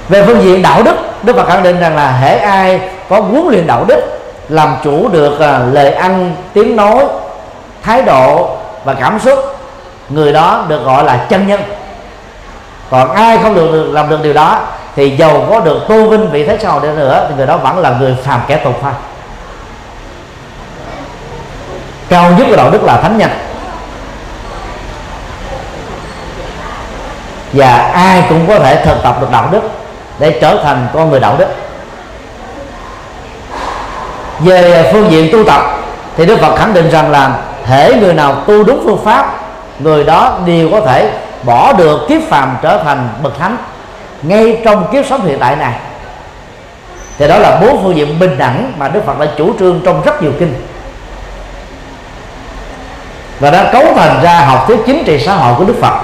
Về phương diện đạo đức đức phật khẳng định rằng là hễ ai có huấn luyện đạo đức, làm chủ được à, lời ăn, tiếng nói, thái độ và cảm xúc, người đó được gọi là chân nhân còn ai không được làm được điều đó, thì giàu có được tôn vinh vị thế sau đi nữa, thì người đó vẫn là người phàm kẻ tục thôi cao nhất của đạo đức là thánh nhân. Và ai cũng có thể thực tập được đạo đức để trở thành con người đạo đức. Về phương diện tu tập, thì đức phật khẳng định rằng là, thể người nào tu đúng phương pháp, người đó đều có thể bỏ được kiếp phàm trở thành bậc thánh ngay trong kiếp sống hiện tại này. Thì đó là bốn phương diện bình đẳng mà đức phật đã chủ trương trong rất nhiều kinh. Và đã cấu thành ra học thuyết chính trị xã hội của đức phật.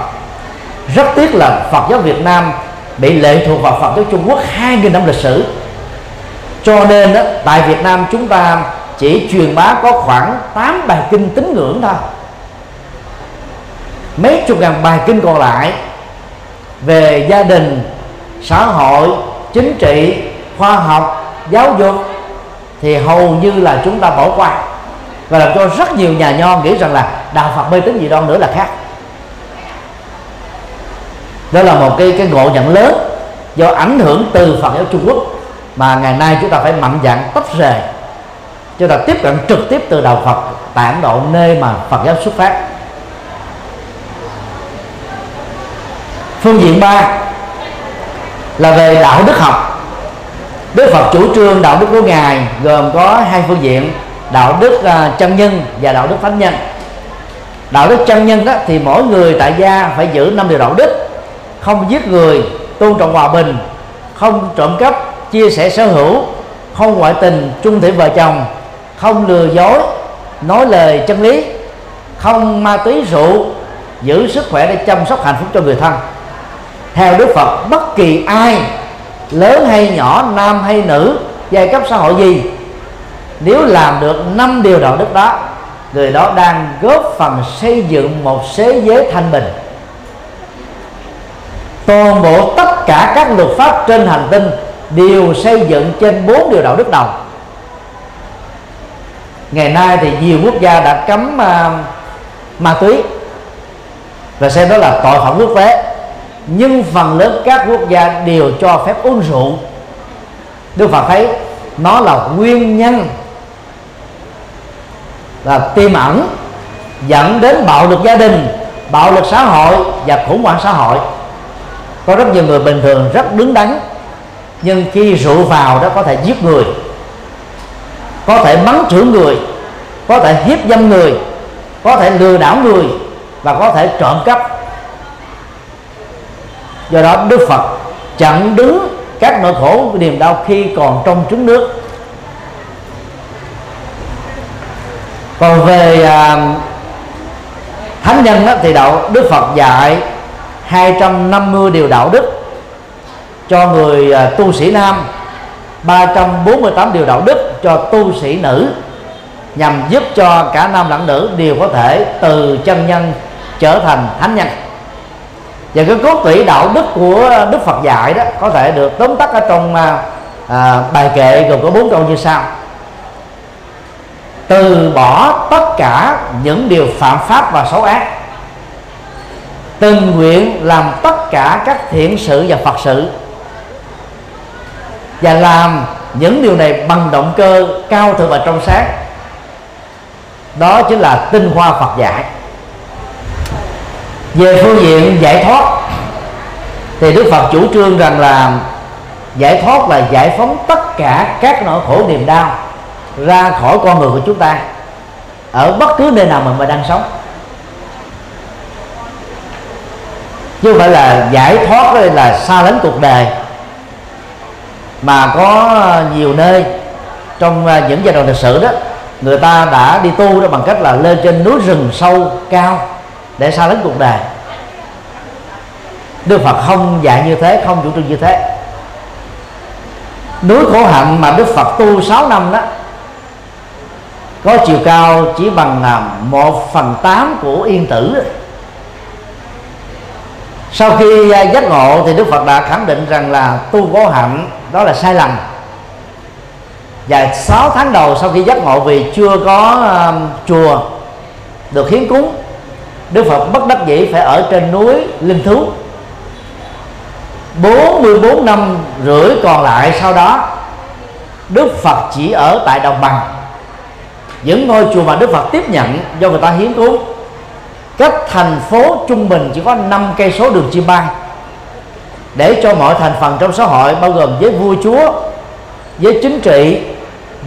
Rất tiếc là phật giáo việt nam bị lệ thuộc vào phật giáo trung quốc hai nghìn năm lịch sử. Cho nên đó, tại việt nam chúng ta chỉ truyền bá có khoảng 8 bài kinh tín ngưỡng thôi mấy chục ngàn bài kinh còn lại về gia đình, xã hội, chính trị, khoa học, giáo dục thì hầu như là chúng ta bỏ qua. Và làm cho rất nhiều nhà nho nghĩ rằng là đạo phật mê tín gì đó nữa là khác. Đó là một cái cái ngộ nhận lớn do ảnh hưởng từ phật giáo trung quốc mà ngày nay chúng ta phải mạnh dạn tách rời. Chúng ta tiếp cận trực tiếp từ đạo phật tại ấn độ nơi mà phật giáo xuất phát. Phương diện ba là về đạo đức học. Đức phật chủ trương đạo đức của ngài gồm có hai phương diện, đạo đức à, chân nhân và đạo đức thánh nhân. Đạo đức chân nhân đó thì mỗi người tại gia phải giữ năm điều đạo đức, không giết người, tôn trọng hòa bình, không trộm cắp, chia sẻ sở hữu, không ngoại tình trung thủy vợ chồng, không lừa dối, nói lời chân lý, không ma túy rượu, giữ sức khỏe để chăm sóc hạnh phúc cho người thân theo đức phật bất kỳ ai lớn hay nhỏ nam hay nữ giai cấp xã hội gì nếu làm được năm điều đạo đức đó người đó đang góp phần xây dựng một thế giới thanh bình. Toàn bộ tất cả các luật pháp trên hành tinh đều xây dựng trên bốn điều đạo đức đầu. Ngày nay thì nhiều quốc gia đã cấm uh, ma túy. Và xem đó là tội phạm quốc tế nhưng phần lớn các quốc gia đều cho phép uống rượu. Đức Phật thấy nó là nguyên nhân, là tiềm ẩn, dẫn đến bạo lực gia đình, bạo lực xã hội và khủng hoảng xã hội. Có rất nhiều người bình thường rất đứng đắn, nhưng khi rượu vào đó có thể giết người, có thể mắng chửi người, có thể hiếp dâm người, có thể lừa đảo người và có thể trộm cắp do đó đức phật chặn đứng các nỗi khổ niềm đau khi còn trong trứng nước. Còn về à, thánh nhân đó, thì đạo đức phật dạy 250 điều đạo đức cho người à, tu sĩ nam 348 điều đạo đức cho tu sĩ nữ nhằm giúp cho cả nam lẫn nữ đều có thể từ chân nhân trở thành thánh nhân và cái cốt tủy đạo đức của đức phật dạy đó có thể được tóm tắt ở trong à, à, bài kệ gồm có bốn câu như sau. Từ bỏ tất cả những điều phạm pháp và xấu ác tình nguyện làm tất cả các thiện sự và phật sự và làm những điều này bằng động cơ cao thượng và trong sáng. Đó chính là tinh hoa phật dạy về phương diện giải thoát, thì đức phật chủ trương rằng là giải thoát là giải phóng tất cả các nỗi khổ niềm đau ra khỏi con người của chúng ta ở bất cứ nơi nào mà mình đang sống. Chứ không phải là giải thoát là xa lánh cuộc đời, mà có nhiều nơi trong à, những giai đoạn lịch sử đó, người ta đã đi tu đó bằng cách là lên trên núi rừng sâu cao để xa lánh cuộc đời. Đức Phật không dạy như thế không chủ trương như thế. Núi khổ hạnh mà Đức Phật tu 6 năm đó có chiều cao chỉ bằng à, một phần tám của yên tử. Sau khi à, giác ngộ thì Đức Phật đã khẳng định rằng là tu khổ hạnh đó là sai lầm. Và 6 tháng đầu sau khi giác ngộ vì chưa có uh, chùa được hiến cúng Đức Phật bất đắc dĩ phải ở trên núi Linh Thú. 44 năm rưỡi còn lại sau đó, Đức Phật chỉ ở tại đồng bằng. Những ngôi chùa mà Đức Phật tiếp nhận do người ta hiến cúng cách thành phố trung bình chỉ có 5 cây số đường chim bay. Để cho mọi thành phần trong xã hội, bao gồm với vua, chúa với chính trị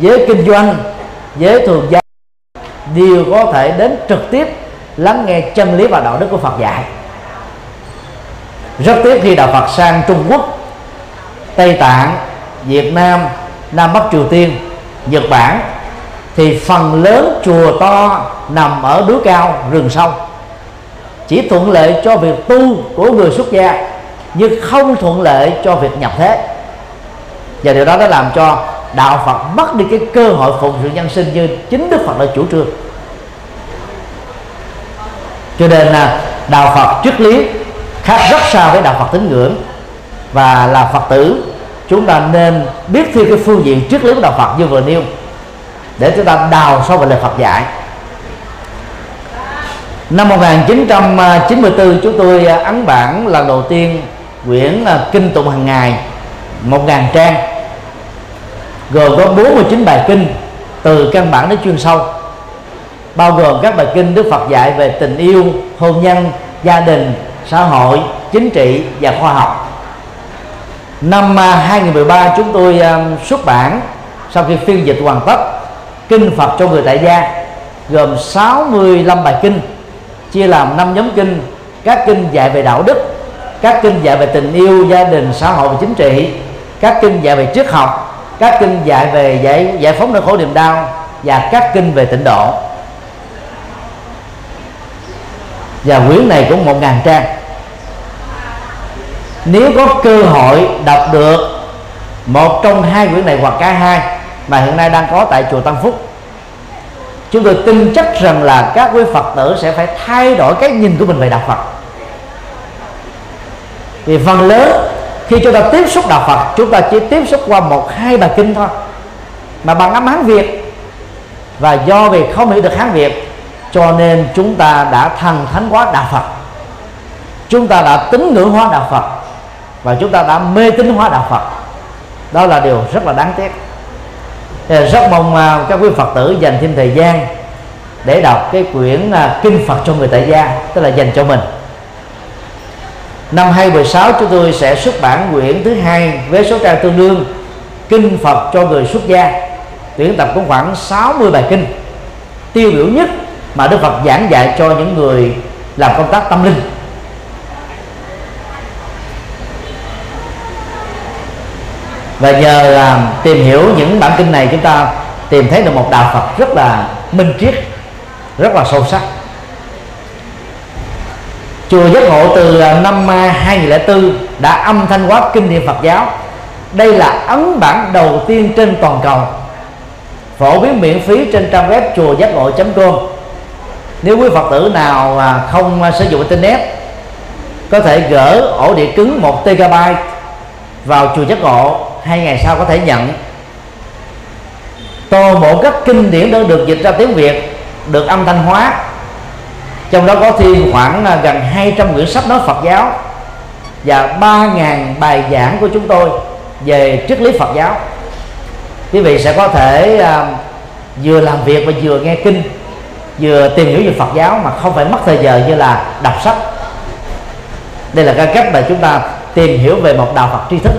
với kinh doanh với thường gia đều có thể đến trực tiếp lắng nghe chân lý và đạo đức của Phật dạy. Rất tiếc khi đạo Phật sang Trung Quốc, Tây Tạng, Việt Nam Nam Bắc Triều Tiên, Nhật Bản, thì phần lớn chùa to nằm ở núi cao, rừng sâu. Chỉ thuận lợi cho việc tu của người xuất gia, nhưng không thuận lợi cho việc nhập thế. Và điều đó đã làm cho đạo Phật mất đi cái cơ hội phụng sự nhân sinh như chính Đức Phật đã chủ trương cho nên là đạo Phật triết lý khác rất xa với đạo Phật tín ngưỡng. Và là Phật tử, chúng ta nên biết thêm cái phương diện triết lý của đạo Phật như vừa nêu, để chúng ta đào sâu vào lời Phật dạy. Năm 1994 chúng tôi à, ấn bản lần đầu tiên quyển à, kinh tụng hàng ngày 1.000 trang, gồm có 49 bài kinh từ căn bản đến chuyên sâu bao gồm các bài kinh Đức Phật dạy về tình yêu, hôn nhân, gia đình, xã hội, chính trị và khoa học. Năm à, 2013 chúng tôi à, xuất bản sau khi phiên dịch hoàn tất kinh Phật cho người tại gia gồm 65 bài kinh chia làm 5 nhóm kinh các kinh dạy về đạo đức các kinh dạy về tình yêu gia đình xã hội và chính trị các kinh dạy về triết học các kinh dạy về giải giải phóng nỗi khổ niềm đau và các kinh về tịnh độ và quyển này cũng một ngàn trang. Nếu có cơ hội đọc được một trong hai quyển này hoặc cả hai mà hiện nay đang có tại chùa Tăng Phúc, chúng tôi tin chắc rằng là các quý Phật tử sẽ phải thay đổi cái nhìn của mình về đạo Phật. Vì phần lớn, khi chúng ta tiếp xúc đạo Phật, chúng ta chỉ tiếp xúc qua một, hai bài kinh thôi. Mà bằng âm Hán Việt, và do vì không hiểu được Hán Việt cho nên chúng ta đã thần thánh hóa đạo Phật. Chúng ta đã tín ngưỡng hóa đạo Phật. Và chúng ta đã mê tín hóa đạo Phật. Đó là điều rất là đáng tiếc. Rất mong à, các quý Phật tử dành thêm thời gian để đọc cái quyển à, kinh Phật cho người tại gia, tức là dành cho mình. Năm 2016 chúng tôi sẽ xuất bản quyển thứ hai với số trang tương đương, kinh Phật cho người xuất gia. Tuyển tập có khoảng 60 bài kinh. Tiêu biểu nhất mà Đức Phật giảng dạy cho những người làm công tác tâm linh. Và nhờ làm tìm hiểu những bản kinh này, chúng ta tìm thấy được một đạo Phật rất là minh triết, rất là sâu sắc. Chùa giác ngộ từ à, năm à, 2004 đã âm thanh hóa kinh điển Phật giáo. Đây là ấn bản đầu tiên trên toàn cầu. Phổ biến miễn phí trên trang web chùa giác ngộ.com nếu quý Phật tử nào không à, sử dụng internet có thể gỡ ổ đĩa cứng 1 TB vào chùa giác ngộ hai ngày sau có thể nhận. Toàn bộ các kinh điển đã được dịch ra tiếng Việt được âm thanh hóa. Trong đó có thêm khoảng à, gần 200 quyển sách nói Phật giáo và 3.000 bài giảng của chúng tôi về triết lý Phật giáo. Quý vị sẽ có thể uh, vừa làm việc và vừa nghe kinh vừa tìm hiểu về Phật giáo mà không phải mất thời giờ như là đọc sách. Đây là cái cách mà chúng ta tìm hiểu về một đạo Phật tri thức.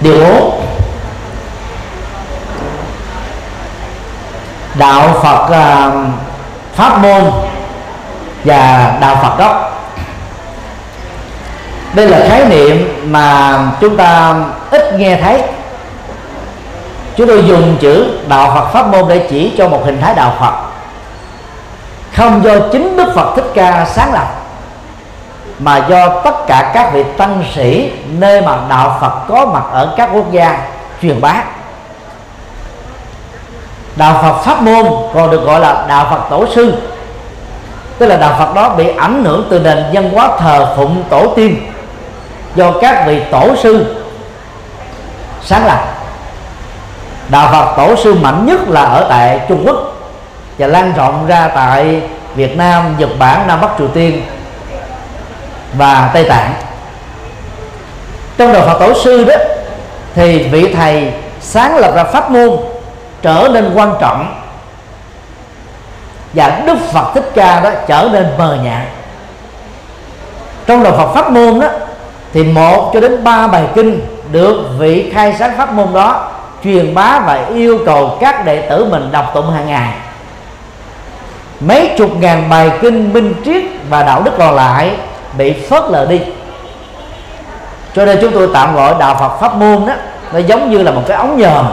Điều 4 đạo Phật uh, pháp môn và đạo Phật gốc. Đây là khái niệm mà chúng ta ít nghe thấy chúng tôi dùng chữ đạo Phật pháp môn để chỉ cho một hình thái đạo Phật. Không do chính Đức Phật Thích Ca sáng lập, mà do tất cả các vị tăng sĩ nơi mà đạo Phật có mặt ở các quốc gia truyền bá. Đạo Phật pháp môn còn được gọi là đạo Phật tổ sư, tức là đạo Phật đó bị ảnh hưởng từ nền văn hóa thờ phụng tổ tiên do các vị tổ sư sáng lập đạo Phật tổ sư mạnh nhất là ở tại Trung Quốc. Và lan rộng ra tại Việt Nam, Nhật Bản, Nam Bắc Triều Tiên và Tây Tạng. Trong đạo Phật tổ sư đó thì vị thầy sáng lập ra pháp môn trở nên quan trọng. Và đức phật thích ca đó trở nên mờ nhạt. Trong đạo phật pháp môn đó thì một cho đến ba bài kinh được vị khai sáng pháp môn đó truyền bá và yêu cầu các đệ tử mình đọc tụng hàng ngày. Mấy chục ngàn bài kinh minh triết và đạo đức còn lại bị phớt lờ đi. Cho nên chúng tôi tạm gọi đạo Phật pháp môn đó, nó giống như là một cái ống nhòm.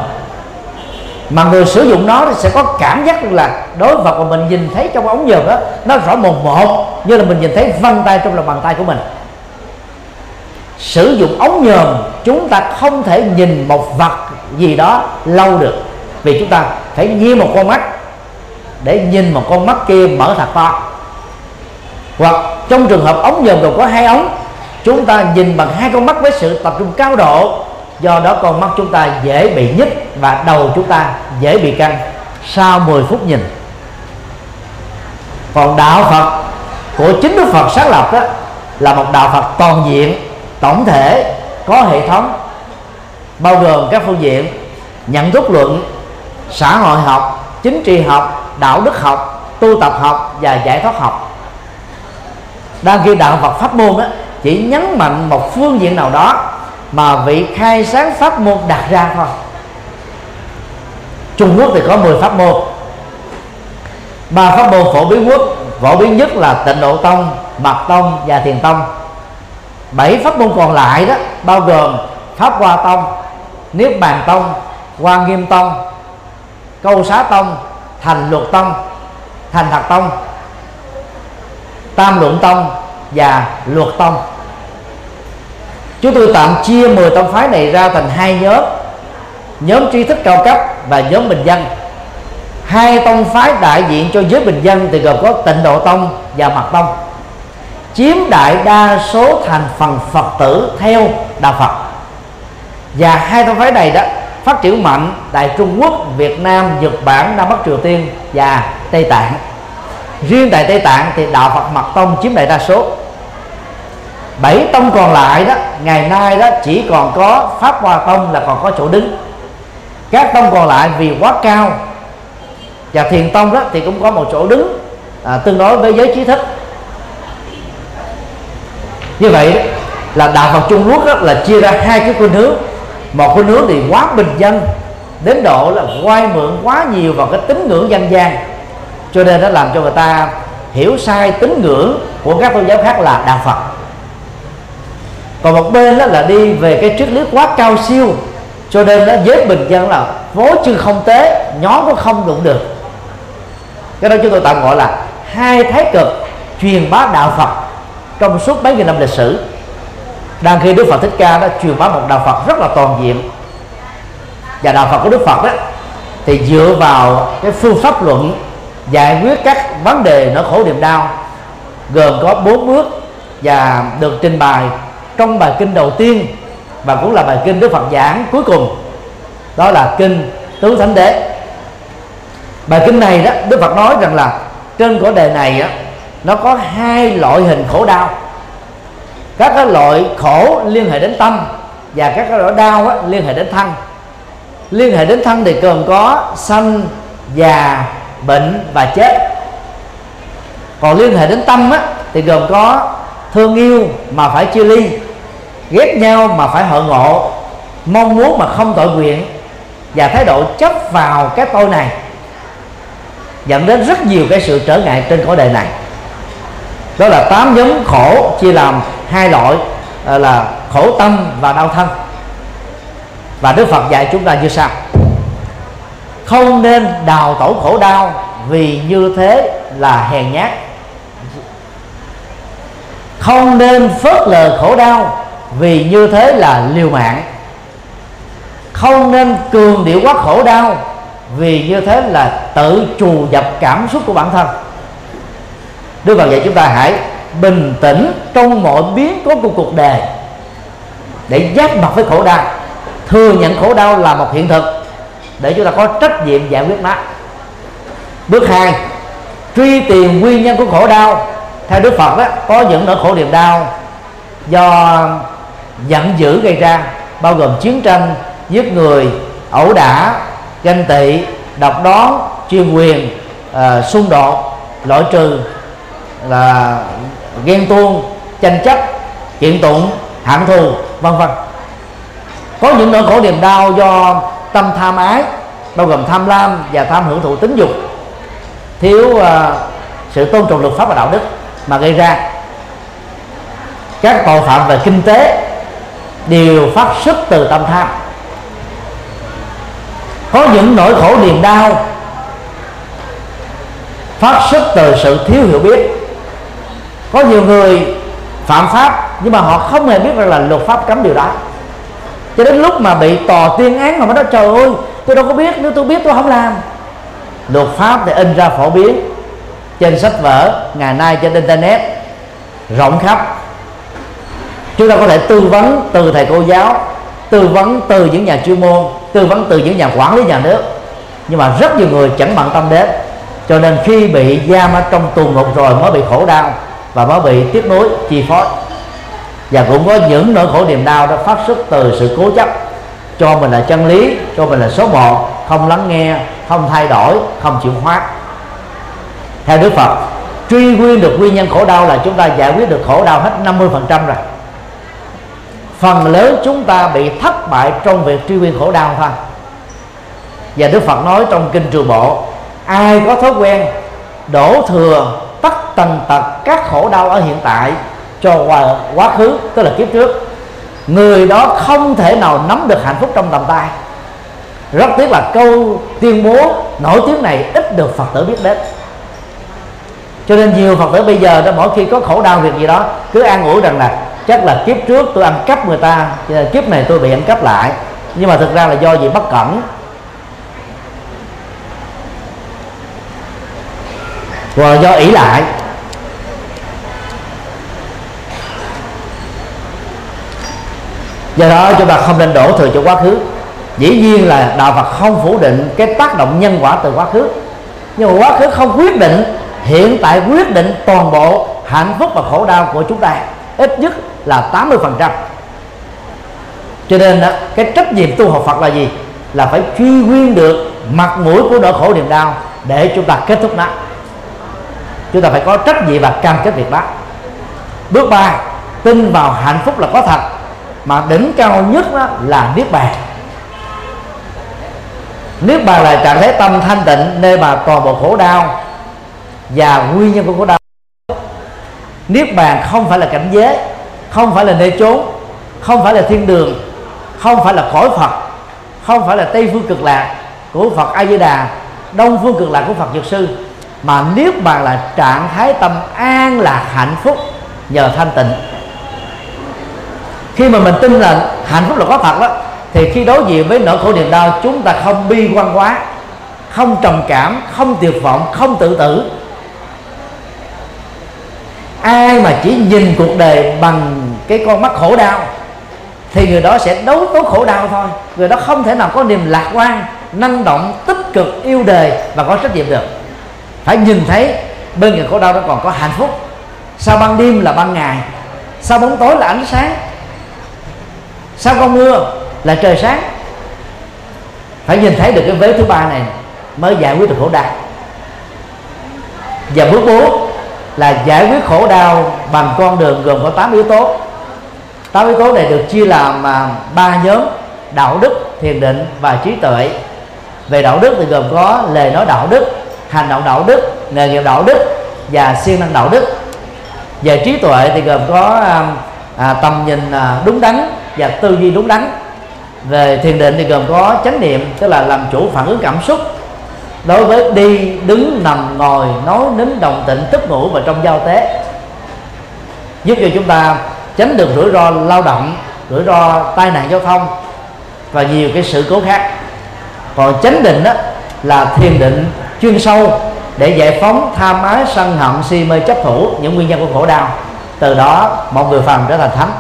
Mà người sử dụng nó thì sẽ có cảm giác là đối vật mà mình nhìn thấy trong ống nhòm đó, nó rõ mồn một, như là mình nhìn thấy vân tay trong lòng bàn tay của mình. Sử dụng ống nhòm, chúng ta không thể nhìn một vật gì đó lâu được. Vì chúng ta phải nghiêng một con mắt để nhìn một con mắt kia mở thật to. Hoặc trong trường hợp ống nhòm gồm có hai ống, chúng ta nhìn bằng hai con mắt với sự tập trung cao độ. Do đó con mắt chúng ta dễ bị nhích và đầu chúng ta dễ bị căng. Sau 10 phút nhìn, còn đạo Phật của chính Đức Phật sáng lập đó là một đạo Phật toàn diện, tổng thể, có hệ thống bao gồm các phương diện, nhận thức luận, xã hội học, chính trị học, đạo đức học, tu tập học và giải thoát học. Đang khi đạo Phật pháp môn đó chỉ nhấn mạnh một phương diện nào đó mà vị khai sáng pháp môn đặt ra thôi. Trung Quốc thì có 10 pháp môn. Ba pháp môn phổ biến quốc phổ biến nhất là tịnh độ tông mật tông và thiền tông. Bảy pháp môn còn lại đó, bao gồm pháp hoa tông niết bàn tông quan nghiêm tông, câu xá tông, thành luật tông, thành thật tông, tam luận tông và luật tông. Chúng tôi tạm chia 10 tông phái này ra thành hai nhóm nhóm tri thức cao cấp và nhóm bình dân. Hai tông phái đại diện cho giới bình dân thì gồm có tịnh độ tông và mật tông. Chiếm đại đa số thành phần phật tử theo đạo phật và hai tông phái này đó phát triển mạnh tại Trung Quốc, Việt Nam, Nhật Bản, Nam Bắc Triều Tiên và Tây Tạng. Riêng tại Tây Tạng thì đạo Phật Mật Tông chiếm đại đa số. Bảy tông còn lại đó ngày nay đó chỉ còn có Pháp Hoa Tông là còn có chỗ đứng. Các tông còn lại vì quá cao và Thiền Tông đó thì cũng có một chỗ đứng à, tương đối với giới trí thức. Như vậy là đạo Phật Trung Quốc đó là chia ra hai cái khuynh hướng một cái nước thì quá bình dân, đến độ là quay mượn quá nhiều vào cái tín ngưỡng dân gian. Cho nên nó làm cho người ta hiểu sai tín ngưỡng của các tôn giáo khác là đạo phật. Còn một bên đó là đi về cái triết lý quá cao siêu, cho nên nó giới bình dân là vố chư không tế nhóm cũng không đụng được. Cái đó chúng tôi tạm gọi là hai thái cực truyền bá đạo phật trong suốt mấy nghìn năm lịch sử đang khi đức phật thích ca đã truyền bá một đạo phật rất là toàn diện, và đạo phật của đức phật đó, thì dựa vào cái phương pháp luận giải quyết các vấn đề nỗi khổ niềm đau, gồm có bốn bước và được trình bày trong bài kinh đầu tiên và cũng là bài kinh đức phật giảng cuối cùng, đó là kinh tứ thánh đế. Bài kinh này đó, đức phật nói rằng là trên cõi đề này á, nó có hai loại hình khổ đau các cái loại khổ liên hệ đến tâm và các cái loại đau á, liên hệ đến thân. Liên hệ đến thân thì gồm có sanh già bệnh và chết. Còn liên hệ đến tâm á, thì gồm có thương yêu mà phải chia ly ghét nhau mà phải hội ngộ mong muốn mà không tội nguyện và thái độ chấp vào cái tôi này. Dẫn đến rất nhiều cái sự trở ngại trên cõi đời này đó là tám nhóm khổ chia làm hai loại à, là khổ tâm và đau thân. Và Đức Phật dạy chúng ta như sau. Không nên đào tổ khổ đau vì như thế là hèn nhát. Không nên phớt lờ khổ đau vì như thế là liều mạng. Không nên cường điệu quá khổ đau vì như thế là tự trù dập cảm xúc của bản thân. Đức Phật dạy chúng ta hãy bình tĩnh trong mọi biến cố của cuộc đời để giáp mặt với khổ đau. Thừa nhận khổ đau là một hiện thực để chúng ta có trách nhiệm giải quyết nó. Bước hai truy tìm nguyên nhân của khổ đau. Theo đức phật đó, có những nỗi khổ niềm đau do giận dữ gây ra bao gồm chiến tranh giết người ẩu đả ganh tị độc đoán chuyên quyền uh, xung đột loại trừ là ghen tuông tranh chấp kiện tụng hạng thù vân vân. Có những nỗi khổ niềm đau do tâm tham ái bao gồm tham lam và tham hưởng thụ tính dục thiếu uh, sự tôn trọng luật pháp và đạo đức mà gây ra. Các tội phạm về kinh tế đều phát xuất từ tâm tham. Có những nỗi khổ niềm đau phát xuất từ sự thiếu hiểu biết có nhiều người phạm pháp nhưng mà họ không hề biết rằng là luật pháp cấm điều đó. Cho đến lúc mà bị tòa tuyên án mà mới nói, trời ơi, tôi đâu có biết, nếu tôi biết tôi không làm. Luật pháp thì in ra phổ biến trên sách vở ngày nay trên internet, rộng khắp. Chúng ta có thể tư vấn từ thầy cô giáo, tư vấn từ những nhà chuyên môn, tư vấn từ những nhà quản lý nhà nước. Nhưng mà rất nhiều người chẳng bận tâm đến, cho nên khi bị giam ở trong tù ngục rồi mới bị khổ đau và nó bị tiếp nối chi phối. Và cũng có những nỗi khổ niềm đau đó phát xuất từ sự cố chấp. Cho mình là chân lý, cho mình là số một, không lắng nghe, không thay đổi, không chịu hóa. Theo Đức Phật, truy nguyên được nguyên nhân khổ đau là chúng ta giải quyết được khổ đau hết 50% rồi. Phần lớn chúng ta bị thất bại trong việc truy nguyên khổ đau thôi. Và Đức Phật nói trong kinh trường bộ, ai có thói quen đổ thừa tất tần tật các khổ đau ở hiện tại cho qua, quá khứ, tức là kiếp trước. Người đó không thể nào nắm được hạnh phúc trong tầm tay. Rất tiếc là câu tuyên bố nổi tiếng này ít được phật tử biết đến. Cho nên nhiều phật tử bây giờ đó, mỗi khi có khổ đau việc gì đó, cứ an ủi rằng là chắc là kiếp trước tôi ăn cắp người ta, kiếp này tôi bị ăn cắp lại. Nhưng mà thực ra là do gì bất cẩn. Và do ỷ lại. Do đó chúng ta không nên đổ thừa cho quá khứ. Dĩ nhiên là đạo Phật không phủ định cái tác động nhân quả từ quá khứ. Nhưng mà quá khứ không quyết định hiện tại quyết định toàn bộ hạnh phúc và khổ đau của chúng ta. Ít nhất là 80% cho nên đó, cái trách nhiệm tu học Phật là gì? Là phải truy nguyên được mặt mũi của nỗi khổ niềm đau để chúng ta kết thúc nó chúng ta phải có trách nhiệm và cam kết việc đó bước ba, tin vào hạnh phúc là có thật, mà đỉnh cao nhất đó là niết bàn. Niết bàn là trạng thái tâm thanh tịnh nơi mà toàn bộ khổ đau và nguyên nhân của khổ đau. Niết bàn không phải là cảnh giới, không phải là nơi chốn, không phải là thiên đường, không phải là cõi phật, không phải là tây phương cực lạc của phật a di đà, đông phương cực lạc của phật dược sư mà niết bàn là trạng thái tâm an lạc hạnh phúc nhờ thanh tịnh. Khi mà mình tin là hạnh phúc là có thật đó, thì khi đối diện với nỗi khổ niềm đau, chúng ta không bi quan quá, không trầm cảm, không tuyệt vọng, không tự tử. Ai mà chỉ nhìn cuộc đời bằng cái con mắt khổ đau, thì người đó sẽ đấu tố khổ đau thôi. Người đó không thể nào có niềm lạc quan, năng động, tích cực, yêu đời và có trách nhiệm được phải nhìn thấy bên cạnh khổ đau nó còn có hạnh phúc. Sau ban đêm là ban ngày, sau bóng tối là ánh sáng, sau con mưa là trời sáng. Phải nhìn thấy được cái vế thứ ba này mới giải quyết được khổ đau. Và bước bốn là giải quyết khổ đau bằng con đường gồm có 8 yếu tố. 8 yếu tố này được chia làm à, ba nhóm, đạo đức, thiền định và trí tuệ. Về đạo đức thì gồm có lời nói đạo đức hành động đạo đức nghề nghiệp đạo đức và siêng năng đạo đức. Về trí tuệ thì gồm có um, à, tầm nhìn à, đúng đắn và tư duy đúng đắn. Về thiền định thì gồm có chánh niệm tức là làm chủ phản ứng cảm xúc. Đối với đi đứng nằm ngồi nói nín đồng tịnh tức ngủ và trong giao tế. Giúp cho chúng ta tránh được rủi ro lao động rủi ro tai nạn giao thông và nhiều cái sự cố khác. Còn chánh định đó là thiền định chuyên sâu để giải phóng tham ái sân hận si mê chấp thủ những nguyên nhân của khổ đau. Từ đó một người phàm trở thành thánh.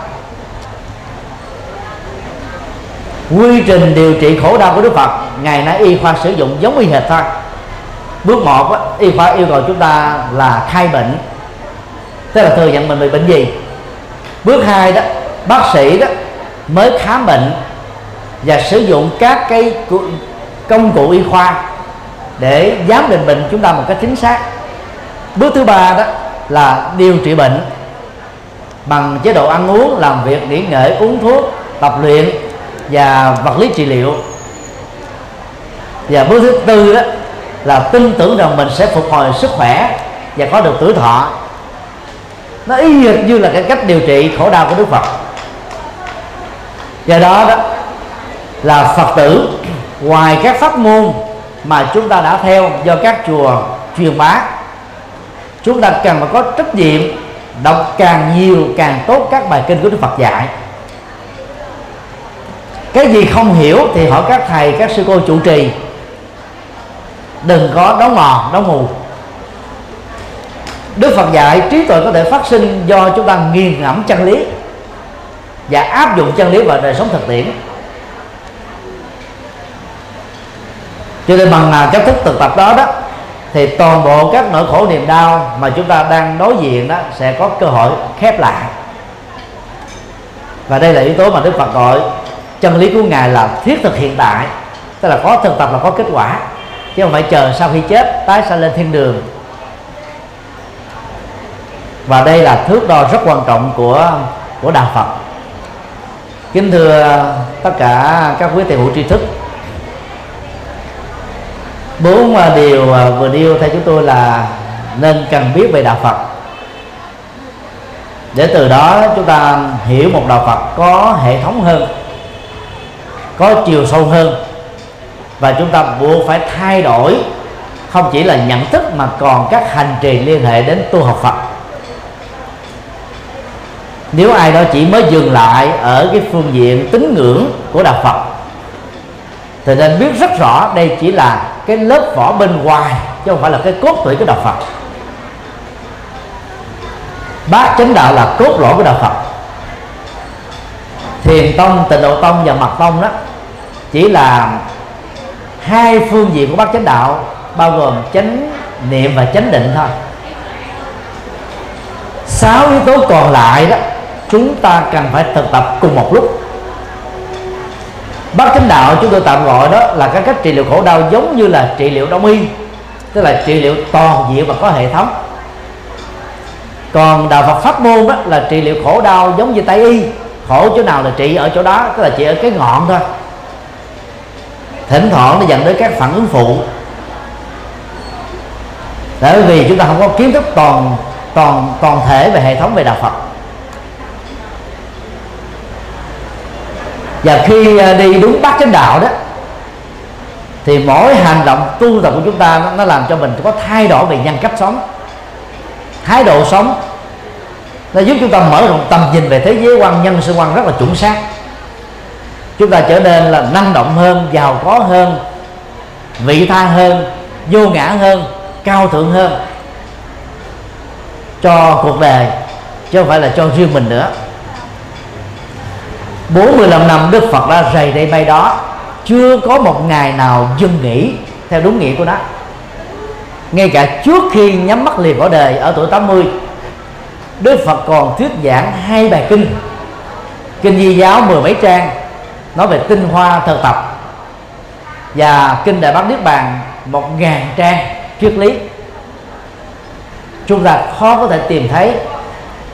Quy trình điều trị khổ đau của đức phật, ngày nay y khoa sử dụng giống y hệt thôi. Bước một y khoa yêu cầu chúng ta là khai bệnh. Tức là thừa nhận mình bị bệnh gì. Bước hai đó, bác sĩ đó mới khám bệnh và sử dụng các cái công cụ y khoa để giám định bệnh chúng ta một cách chính xác. Bước thứ ba đó là điều trị bệnh bằng chế độ ăn uống, làm việc, nghỉ ngơi, uống thuốc, tập luyện và vật lý trị liệu. Và bước thứ tư đó là tin tưởng rằng mình sẽ phục hồi sức khỏe và có được tuổi thọ. Nó y như là cái cách điều trị khổ đau của đức phật. Do đó đó là phật tử, ngoài các pháp môn mà chúng ta đã theo do các chùa truyền bá. Chúng ta cần phải có trách nhiệm đọc càng nhiều, càng tốt các bài kinh của đức phật dạy. Cái gì không hiểu thì hỏi các thầy, các sư cô chủ trì. Đừng có đóng mò đóng mù. Đức phật dạy trí tuệ có thể phát sinh do chúng ta nghiền ngẫm chân lý và áp dụng chân lý vào đời sống thực tiễn. Cho nên bằng à, cách thức thực tập đó đó, thì toàn bộ các nỗi khổ niềm đau mà chúng ta đang đối diện đó sẽ có cơ hội khép lại. Và đây là yếu tố mà đức phật gọi chân lý của ngài là thiết thực hiện tại, tức là có thực tập là có kết quả, chứ không phải chờ sau khi chết tái sanh lên thiên đường. Và đây là thước đo rất quan trọng của của đạo Phật. Kính thưa tất cả các quý thầy hữu tri thức bốn à, điều à, vừa nêu theo chúng tôi là nên cần biết về đạo Phật. Để từ đó chúng ta hiểu một đạo Phật có hệ thống hơn, có chiều sâu hơn, và chúng ta buộc phải thay đổi, không chỉ là nhận thức mà còn các hành trì liên hệ đến tu học Phật. Nếu ai đó chỉ mới dừng lại ở cái phương diện tín ngưỡng của đạo Phật, thì nên biết rất rõ đây chỉ là cái lớp vỏ bên ngoài, chứ không phải là cái cốt tủy của đạo Phật. Bát chánh đạo là cốt lõi của đạo Phật. Thiền tông, tịnh độ tông và mật tông đó, chỉ là hai phương diện của bát chánh đạo, bao gồm chánh niệm và chánh định thôi. Sáu yếu tố còn lại đó, chúng ta cần phải thực tập cùng một lúc bát chánh đạo chúng tôi tạm gọi đó là cái cách trị liệu khổ đau giống như là trị liệu đông y, tức là trị liệu toàn diện và có hệ thống. Còn đạo Phật pháp môn đó là trị liệu khổ đau giống như tây y, khổ chỗ nào là trị ở chỗ đó, tức là trị ở cái ngọn thôi. Thỉnh thoảng nó dẫn đến các phản ứng phụ. Bởi vì chúng ta không có kiến thức toàn toàn toàn thể về hệ thống về đạo Phật. Và khi à, đi đúng bắt chánh đạo đó thì mỗi hành động tu tập của chúng ta nó, nó làm cho mình có thay đổi về nhân cách sống. Thái độ sống nó giúp chúng ta mở rộng tầm nhìn về thế giới quan nhân sinh quan rất là chuẩn xác. Chúng ta trở nên là năng động hơn giàu có hơn vị tha hơn vô ngã hơn cao thượng hơn. Cho cuộc đời chứ không phải là cho riêng mình nữa. 45 năm Đức Phật đã rầy đây bay đó. Chưa có một ngày nào dừng nghỉ theo đúng nghĩa của nó. Ngay cả trước khi nhắm mắt liền bỏ đời ở tuổi 80 Đức Phật còn thuyết giảng hai bài kinh. Kinh Di giáo mười mấy trang, Nói về tinh hoa thờ tập. Và Kinh Đại Bát Niết Bàn Một ngàn trang triết lý. Chúng ta khó có thể tìm thấy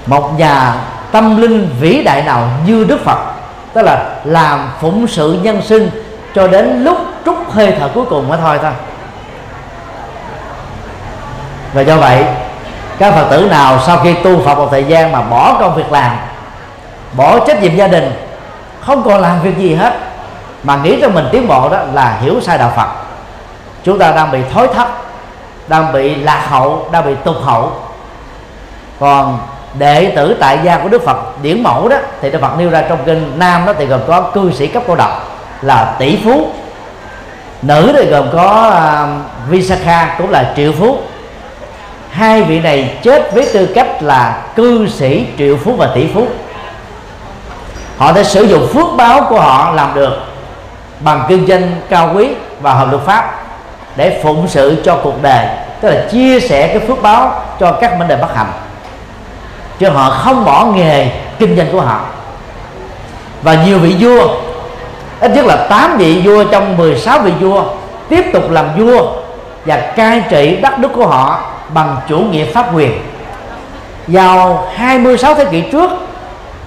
Một nhà tâm linh vĩ đại nào như Đức Phật. Tức là làm phụng sự nhân sinh Cho đến lúc trút hơi thở cuối cùng mới thôi thôi Và do vậy, các phật tử nào sau khi tu phật một thời gian mà bỏ công việc làm, bỏ trách nhiệm gia đình, không còn làm việc gì hết, mà nghĩ rằng mình tiến bộ đó là hiểu sai đạo phật. Chúng ta đang bị thối thất, đang bị lạc hậu, đang bị tụt hậu. Còn đệ tử tại gia của đức phật điển mẫu đó thì đức phật nêu ra trong kinh nam đó thì gồm có cư sĩ cấp cô độc là tỷ phú. Nữ thì gồm có uh, visakha cũng là triệu phú. Hai vị này chết với tư cách là cư sĩ triệu phú và tỷ phú. Họ đã sử dụng phước báo của họ làm được bằng kinh doanh cao quý và hợp luật pháp để phụng sự cho cuộc đời tức là chia sẻ cái phước báo cho các vấn đề bất hạnh cho họ không bỏ nghề kinh doanh của họ. Và nhiều vị vua, ít nhất là 8 vị vua trong 16 vị vua, tiếp tục làm vua và cai trị đất nước của họ bằng chủ nghĩa pháp quyền. Vào 26 thế kỷ trước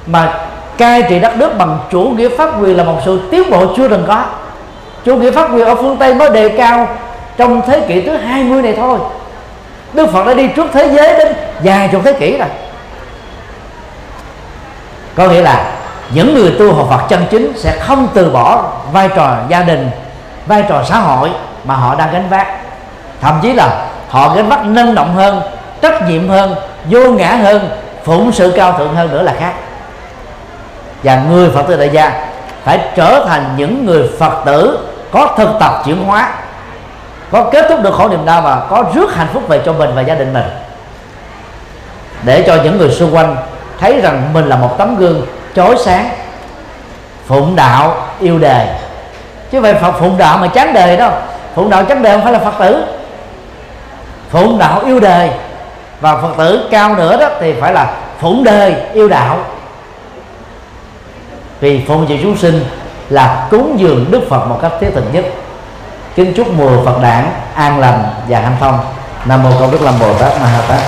mà cai trị đất nước bằng chủ nghĩa pháp quyền là một sự tiến bộ chưa từng có. Chủ nghĩa pháp quyền ở phương Tây mới đề cao trong thế kỷ thứ 20 này thôi. Đức Phật đã đi trước thế giới đến vài chục thế kỷ rồi có nghĩa là những người tu học Phật chân chính sẽ không từ bỏ vai trò gia đình, vai trò xã hội mà họ đang gánh vác. Thậm chí là họ gánh vác năng động hơn, trách nhiệm hơn, vô ngã hơn, phụng sự cao thượng hơn nữa là khác. Và người phật tử đại gia phải trở thành những người phật tử có thực tập chuyển hóa, có kết thúc được khổ niềm đau và có rước hạnh phúc về cho mình và gia đình mình. Để cho những người xung quanh thấy rằng mình là một tấm gương chói sáng, phụng đạo yêu đề. Chứ vậy phật phụng đạo mà chán đề đâu. Phụng đạo chán đề không phải là phật tử. Phụng đạo yêu đề và phật tử cao nữa đó thì phải là phụng đề yêu đạo. Vì phụng sự chúng sinh là cúng dường đức phật một cách thiết thực nhất. Kính chúc mùa phật đản an lành và hạnh thông. Nam mô công đức lâm bồ tát ma ha tát.